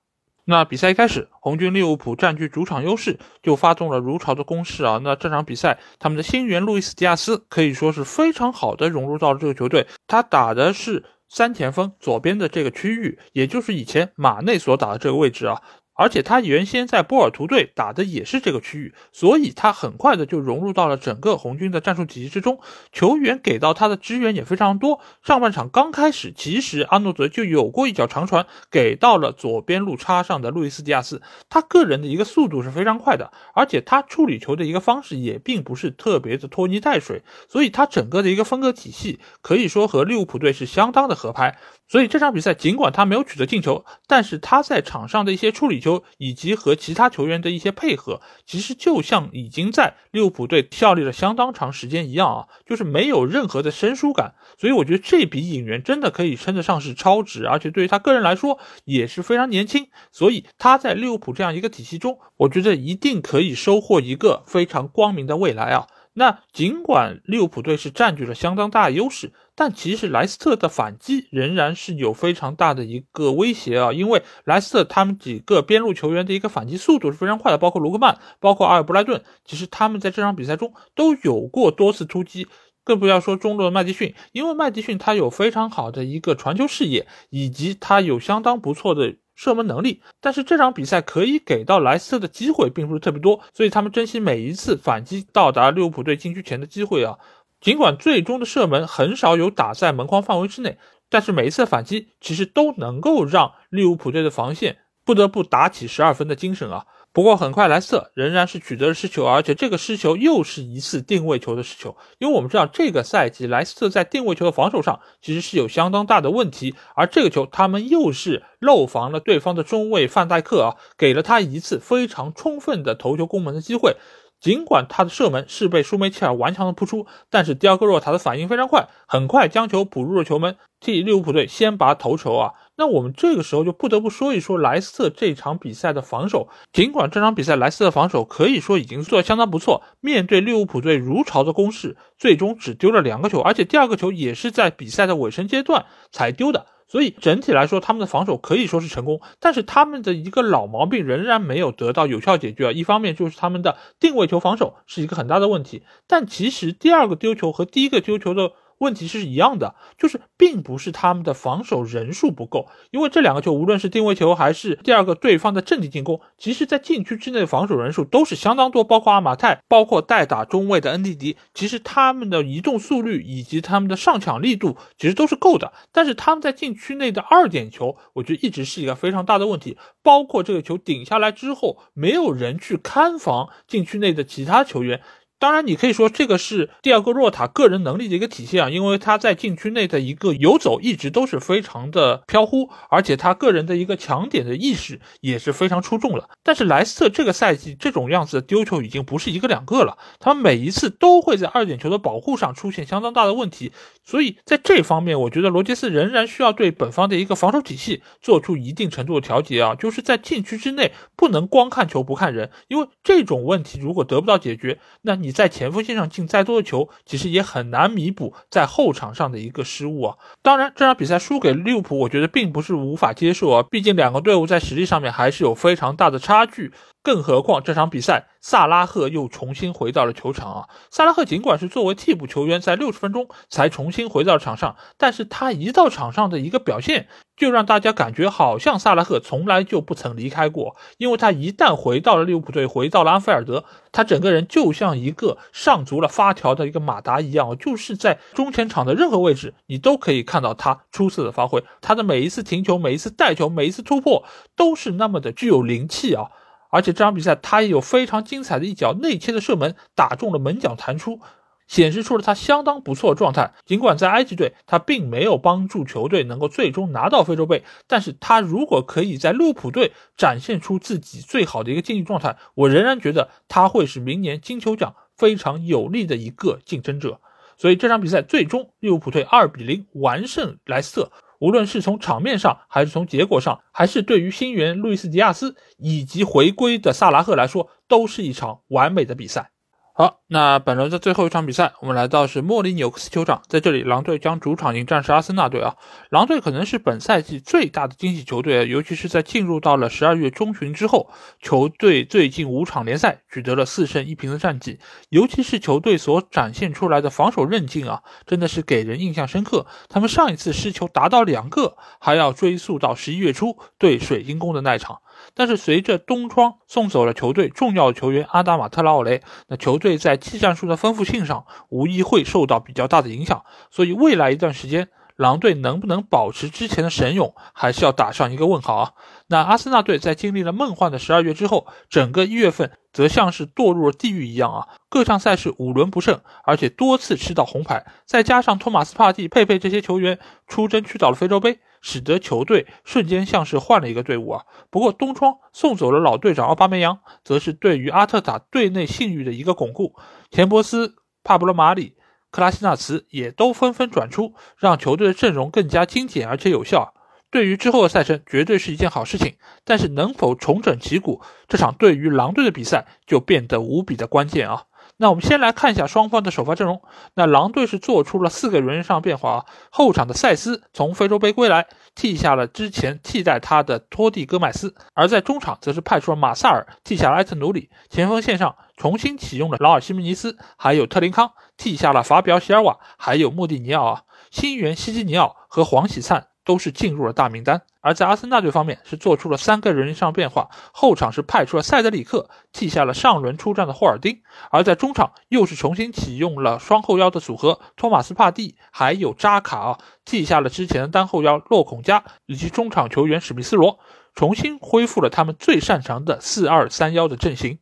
那比赛一开始，红军利物浦占据主场优势，就发动了如潮的攻势啊。那这场比赛，他们的新援路易斯·迪亚斯可以说是非常好的融入到了这个球队，他打的是三前锋左边的这个区域，也就是以前马内所打的这个位置啊。而且他原先在波尔图队打的也是这个区域，所以他很快的就融入到了整个红军的战术体系之中。球员给到他的支援也非常多。上半场刚开始，其实阿诺德就有过一脚长传给到了左边路插上的路易斯·迪亚斯，他个人的一个速度是非常快的，而且他处理球的一个方式也并不是特别的拖泥带水，所以他整个的一个风格体系可以说和利物浦队是相当的合拍。所以这场比赛尽管他没有取得进球，但是他在场上的一些处理球球以及和其他球员的一些配合，其实就像已经在利物浦队效力了相当长时间一样啊，就是没有任何的生疏感。所以我觉得这笔引援真的可以称得上是超值，而且对于他个人来说也是非常年轻。所以他在利物浦这样一个体系中，我觉得一定可以收获一个非常光明的未来啊。那尽管利物浦队是占据了相当大的优势，但其实莱斯特的反击仍然是有非常大的一个威胁啊，因为莱斯特他们几个边路球员的一个反击速度是非常快的，包括卢克曼，包括阿尔布莱顿，其实他们在这场比赛中都有过多次突击。更不要说中路的麦迪逊，因为麦迪逊他有非常好的一个传球视野，以及他有相当不错的射门能力。但是这场比赛可以给到莱斯特的机会并不是特别多，所以他们珍惜每一次反击到达利物浦队禁区前的机会啊。尽管最终的射门很少有打在门框范围之内，但是每一次反击其实都能够让利物浦队的防线不得不打起十二分的精神啊。不过很快，莱斯特仍然是取得了失球，而且这个失球又是一次定位球的失球。因为我们知道，这个赛季莱斯特在定位球的防守上其实是有相当大的问题，而这个球他们又是漏防了对方的中卫范戴克啊，给了他一次非常充分的头球攻门的机会。尽管他的射门是被舒梅切尔顽强的扑出，但是迪奥戈若塔的反应非常快，很快将球补入了球门，替利物浦队先拔头筹啊。那我们这个时候就不得不说一说莱斯特这场比赛的防守。尽管这场比赛莱斯特防守可以说已经做得相当不错，面对利物浦队如潮的攻势，最终只丢了两个球，而且第二个球也是在比赛的尾声阶段才丢的。所以整体来说，他们的防守可以说是成功，但是他们的一个老毛病仍然没有得到有效解决啊。一方面就是他们的定位球防守是一个很大的问题，但其实第二个丢球和第一个丢球的。问题是一样的，就是并不是他们的防守人数不够，因为这两个球，无论是定位球还是第二个对方的阵地进攻，其实在禁区之内的防守人数都是相当多，包括阿马泰，包括代打中卫的恩迪迪，其实他们的移动速率以及他们的上抢力度其实都是够的，但是他们在禁区内的二点球，我觉得一直是一个非常大的问题，包括这个球顶下来之后，没有人去看防禁区内的其他球员。当然，你可以说这个是第二个若塔个人能力的一个体现啊，因为他在禁区内的一个游走一直都是非常的飘忽，而且他个人的一个抢点的意识也是非常出众了。但是莱斯特这个赛季这种样子的丢球已经不是一个两个了，他们每一次都会在二点球的保护上出现相当大的问题，所以在这方面，我觉得罗杰斯仍然需要对本方的一个防守体系做出一定程度的调节啊，就是在禁区之内不能光看球不看人，因为这种问题如果得不到解决，那你。你在前锋线上进再多的球，其实也很难弥补在后场上的一个失误啊。当然，这场比赛输给利物浦，我觉得并不是无法接受啊。毕竟两个队伍在实力上面还是有非常大的差距。更何况这场比赛，萨拉赫又重新回到了球场啊。萨拉赫尽管是作为替补球员，在六十分钟才重新回到场上，但是他一到场上的一个表现，就让大家感觉好像萨拉赫从来就不曾离开过。因为他一旦回到了利物浦队，回到了安菲尔德，他整个人就像一个上足了发条的一个马达一样，就是在中前场的任何位置，你都可以看到他出色的发挥。他的每一次停球、每一次带球、每一次突破，都是那么的具有灵气啊。而且这场比赛他也有非常精彩的一脚内切的射门，打中了门将弹出，显示出了他相当不错状态。尽管在埃及队他并没有帮助球队能够最终拿到非洲杯，但是他如果可以在利物浦队展现出自己最好的一个竞技状态，我仍然觉得他会是明年金球奖非常有力的一个竞争者。所以这场比赛最终利物浦队二比零完胜莱斯特。无论是从场面上，还是从结果上，还是对于新援路易斯·迪亚斯以及回归的萨拉赫来说，都是一场完美的比赛。好，那本轮的最后一场比赛，我们来到是莫里纽克斯球场，在这里，狼队将主场迎战是阿森纳队啊。狼队可能是本赛季最大的惊喜球队啊，尤其是在进入到了十二月中旬之后，球队最近五场联赛取得了四胜一平的战绩，尤其是球队所展现出来的防守韧劲啊，真的是给人印象深刻。他们上一次失球达到两个，还要追溯到十一月初对水晶宫的那场。但是随着东窗送走了球队重要球员阿达马特拉奥雷，那球队在技战术的丰富性上无疑会受到比较大的影响。所以未来一段时间，狼队能不能保持之前的神勇，还是要打上一个问号啊。那阿森纳队在经历了梦幻的十二月之后，整个一月份则像是堕入了地狱一样啊！各项赛事五轮不胜，而且多次吃到红牌，再加上托马斯帕蒂、佩佩这些球员出征去到了非洲杯。使得球队瞬间像是换了一个队伍啊！不过东窗送走了老队长奥巴梅扬，则是对于阿特塔队内信誉的一个巩固。钱伯斯、帕布罗马里、克拉西纳茨也都纷纷转出，让球队的阵容更加精简而且有效。对于之后的赛程，绝对是一件好事情。但是能否重整旗鼓，这场对于狼队的比赛就变得无比的关键啊！那我们先来看一下双方的首发阵容。那狼队是做出了四个人员上变化啊，后场的塞斯从非洲杯归来，替下了之前替代他的托蒂戈麦斯；而在中场则是派出了马萨尔替下了埃特努里，前锋线上重新启用了劳尔西门尼斯，还有特林康替下了法比奥席尔瓦，还有穆蒂尼奥啊，新援西基尼奥和黄喜灿。都是进入了大名单，而在阿森纳队方面是做出了三个人上变化，后场是派出了塞德里克替下了上轮出战的霍尔丁，而在中场又是重新启用了双后腰的组合，托马斯帕蒂还有扎卡啊替下了之前的单后腰洛孔加以及中场球员史密斯罗，重新恢复了他们最擅长的四二三幺的阵型。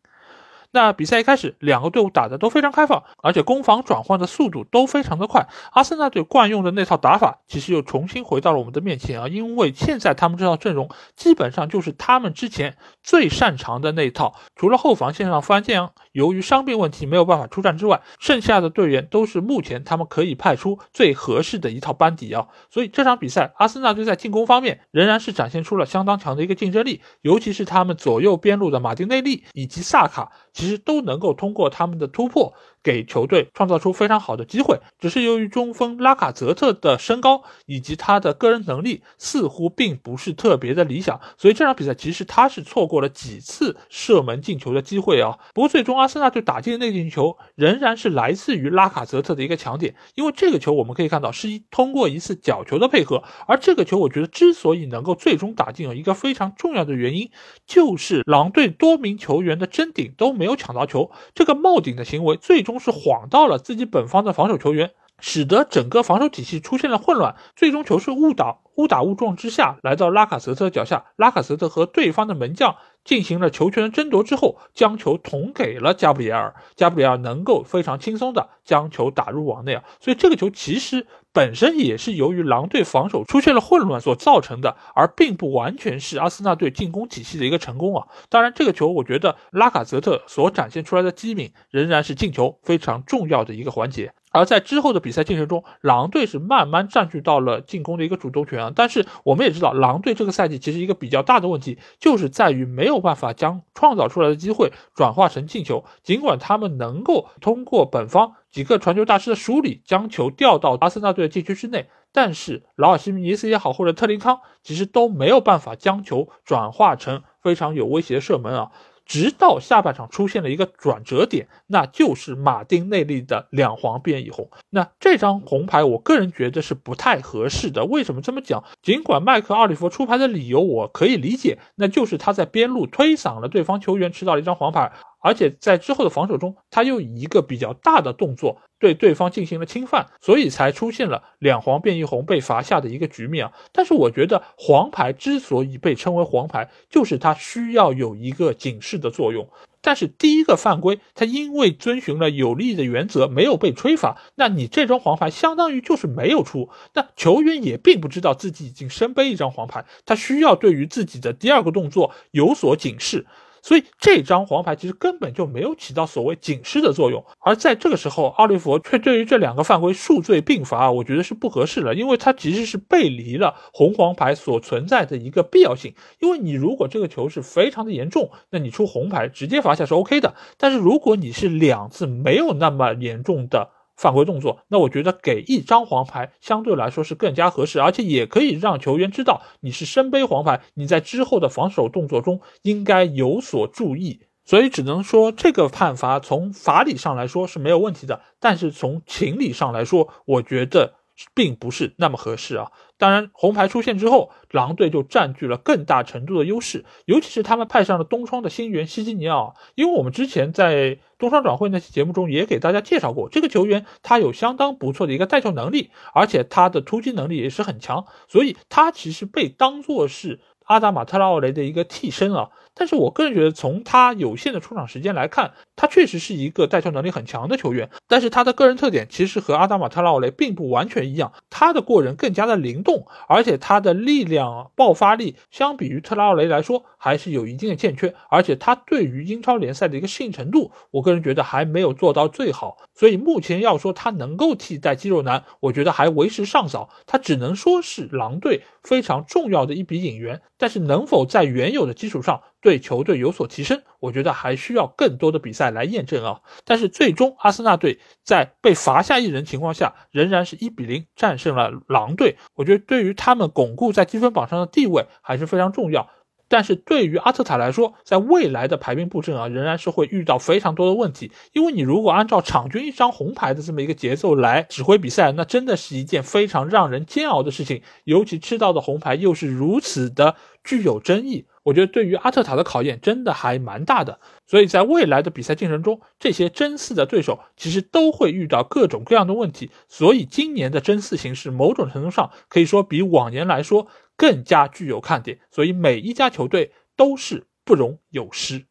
那比赛一开始，两个队伍打的都非常开放，而且攻防转换的速度都非常的快。阿森纳队惯用的那套打法，其实又重新回到了我们的面前啊！因为现在他们这套阵容基本上就是他们之前最擅长的那一套，除了后防线上方建阳由于伤病问题没有办法出战之外，剩下的队员都是目前他们可以派出最合适的一套班底啊！所以这场比赛，阿森纳队在进攻方面仍然是展现出了相当强的一个竞争力，尤其是他们左右边路的马丁内利以及萨卡。其实都能够通过他们的突破。给球队创造出非常好的机会，只是由于中锋拉卡泽特的身高以及他的个人能力似乎并不是特别的理想，所以这场比赛其实他是错过了几次射门进球的机会啊。不过最终阿森纳队打进的那进球仍然是来自于拉卡泽特的一个强点，因为这个球我们可以看到是一通过一次角球的配合，而这个球我觉得之所以能够最终打进，有一个非常重要的原因就是狼队多名球员的争顶都没有抢到球，这个冒顶的行为最终。是晃到了自己本方的防守球员，使得整个防守体系出现了混乱，最终球是误导。误打误撞之下，来到拉卡泽特脚下，拉卡泽特和对方的门将进行了球权的争夺之后，将球捅给了加布里埃尔，加布里埃尔能够非常轻松的将球打入网内啊，所以这个球其实本身也是由于狼队防守出现了混乱所造成的，而并不完全是阿森纳队进攻体系的一个成功啊。当然，这个球我觉得拉卡泽特所展现出来的机敏仍然是进球非常重要的一个环节。而在之后的比赛进程中，狼队是慢慢占据到了进攻的一个主动权啊。但是我们也知道，狼队这个赛季其实一个比较大的问题，就是在于没有办法将创造出来的机会转化成进球。尽管他们能够通过本方几个传球大师的梳理，将球调到阿森纳队的禁区之内，但是劳尔·西米尼斯也好，或者特林康，其实都没有办法将球转化成非常有威胁的射门啊。直到下半场出现了一个转折点，那就是马丁内利的两黄变一红。那这张红牌，我个人觉得是不太合适的。为什么这么讲？尽管麦克奥利弗出牌的理由我可以理解，那就是他在边路推搡了对方球员，吃到了一张黄牌。而且在之后的防守中，他又以一个比较大的动作对对方进行了侵犯，所以才出现了两黄变一红被罚下的一个局面啊。但是我觉得黄牌之所以被称为黄牌，就是它需要有一个警示的作用。但是第一个犯规，他因为遵循了有利的原则没有被吹罚，那你这张黄牌相当于就是没有出。那球员也并不知道自己已经身背一张黄牌，他需要对于自己的第二个动作有所警示。所以这张黄牌其实根本就没有起到所谓警示的作用，而在这个时候，奥利弗却对于这两个犯规数罪并罚，我觉得是不合适的，因为他其实是背离了红黄牌所存在的一个必要性。因为你如果这个球是非常的严重，那你出红牌直接罚下是 OK 的，但是如果你是两次没有那么严重的。犯规动作，那我觉得给一张黄牌相对来说是更加合适，而且也可以让球员知道你是身背黄牌，你在之后的防守动作中应该有所注意。所以只能说这个判罚从法理上来说是没有问题的，但是从情理上来说，我觉得并不是那么合适啊。当然，红牌出现之后，狼队就占据了更大程度的优势，尤其是他们派上了东窗的新援西基尼奥。因为我们之前在东窗转会那期节目中也给大家介绍过，这个球员他有相当不错的一个带球能力，而且他的突击能力也是很强，所以他其实被当作是阿达马特拉奥雷的一个替身啊。但是我个人觉得，从他有限的出场时间来看，他确实是一个带球能力很强的球员。但是他的个人特点其实和阿达马特拉奥雷并不完全一样，他的过人更加的灵动，而且他的力量爆发力相比于特拉奥雷来说还是有一定的欠缺。而且他对于英超联赛的一个适应程度，我个人觉得还没有做到最好。所以目前要说他能够替代肌肉男，我觉得还为时尚早。他只能说是狼队非常重要的一笔引援，但是能否在原有的基础上对球队有所提升，我觉得还需要更多的比赛来验证啊。但是最终阿森纳队在被罚下一人情况下，仍然是一比零战胜了狼队，我觉得对于他们巩固在积分榜上的地位还是非常重要。但是对于阿特塔来说，在未来的排兵布阵啊，仍然是会遇到非常多的问题。因为你如果按照场均一张红牌的这么一个节奏来指挥比赛，那真的是一件非常让人煎熬的事情。尤其吃到的红牌又是如此的具有争议，我觉得对于阿特塔的考验真的还蛮大的。所以在未来的比赛进程中，这些争四的对手其实都会遇到各种各样的问题。所以今年的争四形势，某种程度上可以说比往年来说。更加具有看点，所以每一家球队都是不容有失。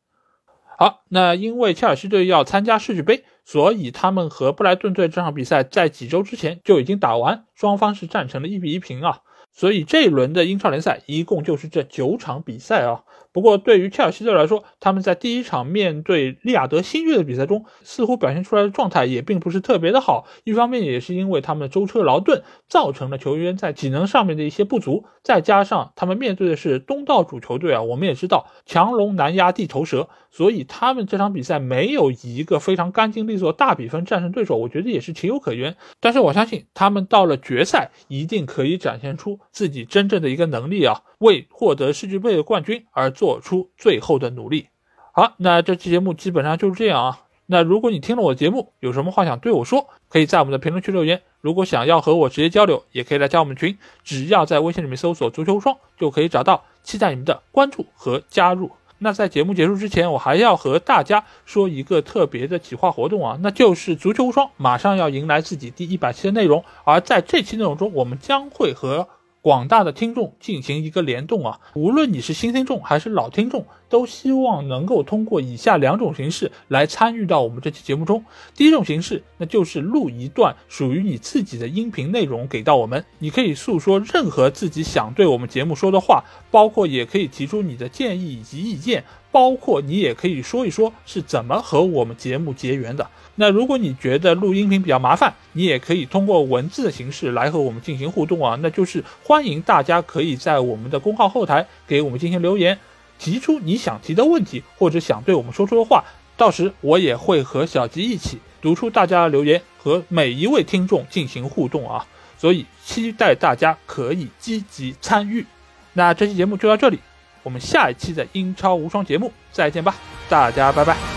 好，那因为切尔西队要参加世俱杯，所以他们和布莱顿队这场比赛在几周之前就已经打完，双方是战成了一比一平啊。所以这一轮的英超联赛一共就是这九场比赛啊。不过对于切尔西队来说，他们在第一场面对利雅得新月的比赛中，似乎表现出来的状态也并不是特别的好。一方面也是因为他们舟车劳顿，造成了球员在体能上面的一些不足，再加上他们面对的是东道主球队啊。我们也知道强龙难压地头蛇，所以他们这场比赛没有以一个非常干净利索大比分战胜对手，我觉得也是情有可原。但是我相信他们到了决赛，一定可以展现出。自己真正的一个能力啊，为获得世俱杯的冠军而做做出最后的努力。好，那这期节目基本上就是这样啊。那如果你听了我节目，有什么话想对我说，可以在我们的评论区留言。如果想要和我直接交流，也可以来加我们群，只要在微信里面搜索“足球无双”就可以找到。期待你们的关注和加入。那在节目结束之前，我还要和大家说一个特别的企划活动啊，那就是足球无双马上要迎来自己第一百期的内容，而在这期内容中，我们将会和广大的听众进行一个联动啊，无论你是新听众还是老听众，都希望能够通过以下两种形式来参与到我们这期节目中。第一种形式，那就是录一段属于你自己的音频内容给到我们，你可以诉说任何自己想对我们节目说的话，包括也可以提出你的建议以及意见。包括你也可以说一说是怎么和我们节目结缘的。那如果你觉得录音频比较麻烦，你也可以通过文字的形式来和我们进行互动啊。那就是欢迎大家可以在我们的公号后台给我们进行留言，提出你想提的问题或者想对我们说出的话。到时我也会和小吉一起读出大家的留言，和每一位听众进行互动啊。所以期待大家可以积极参与。那这期节目就到这里。我们下一期的英超无双节目再见吧，大家拜拜。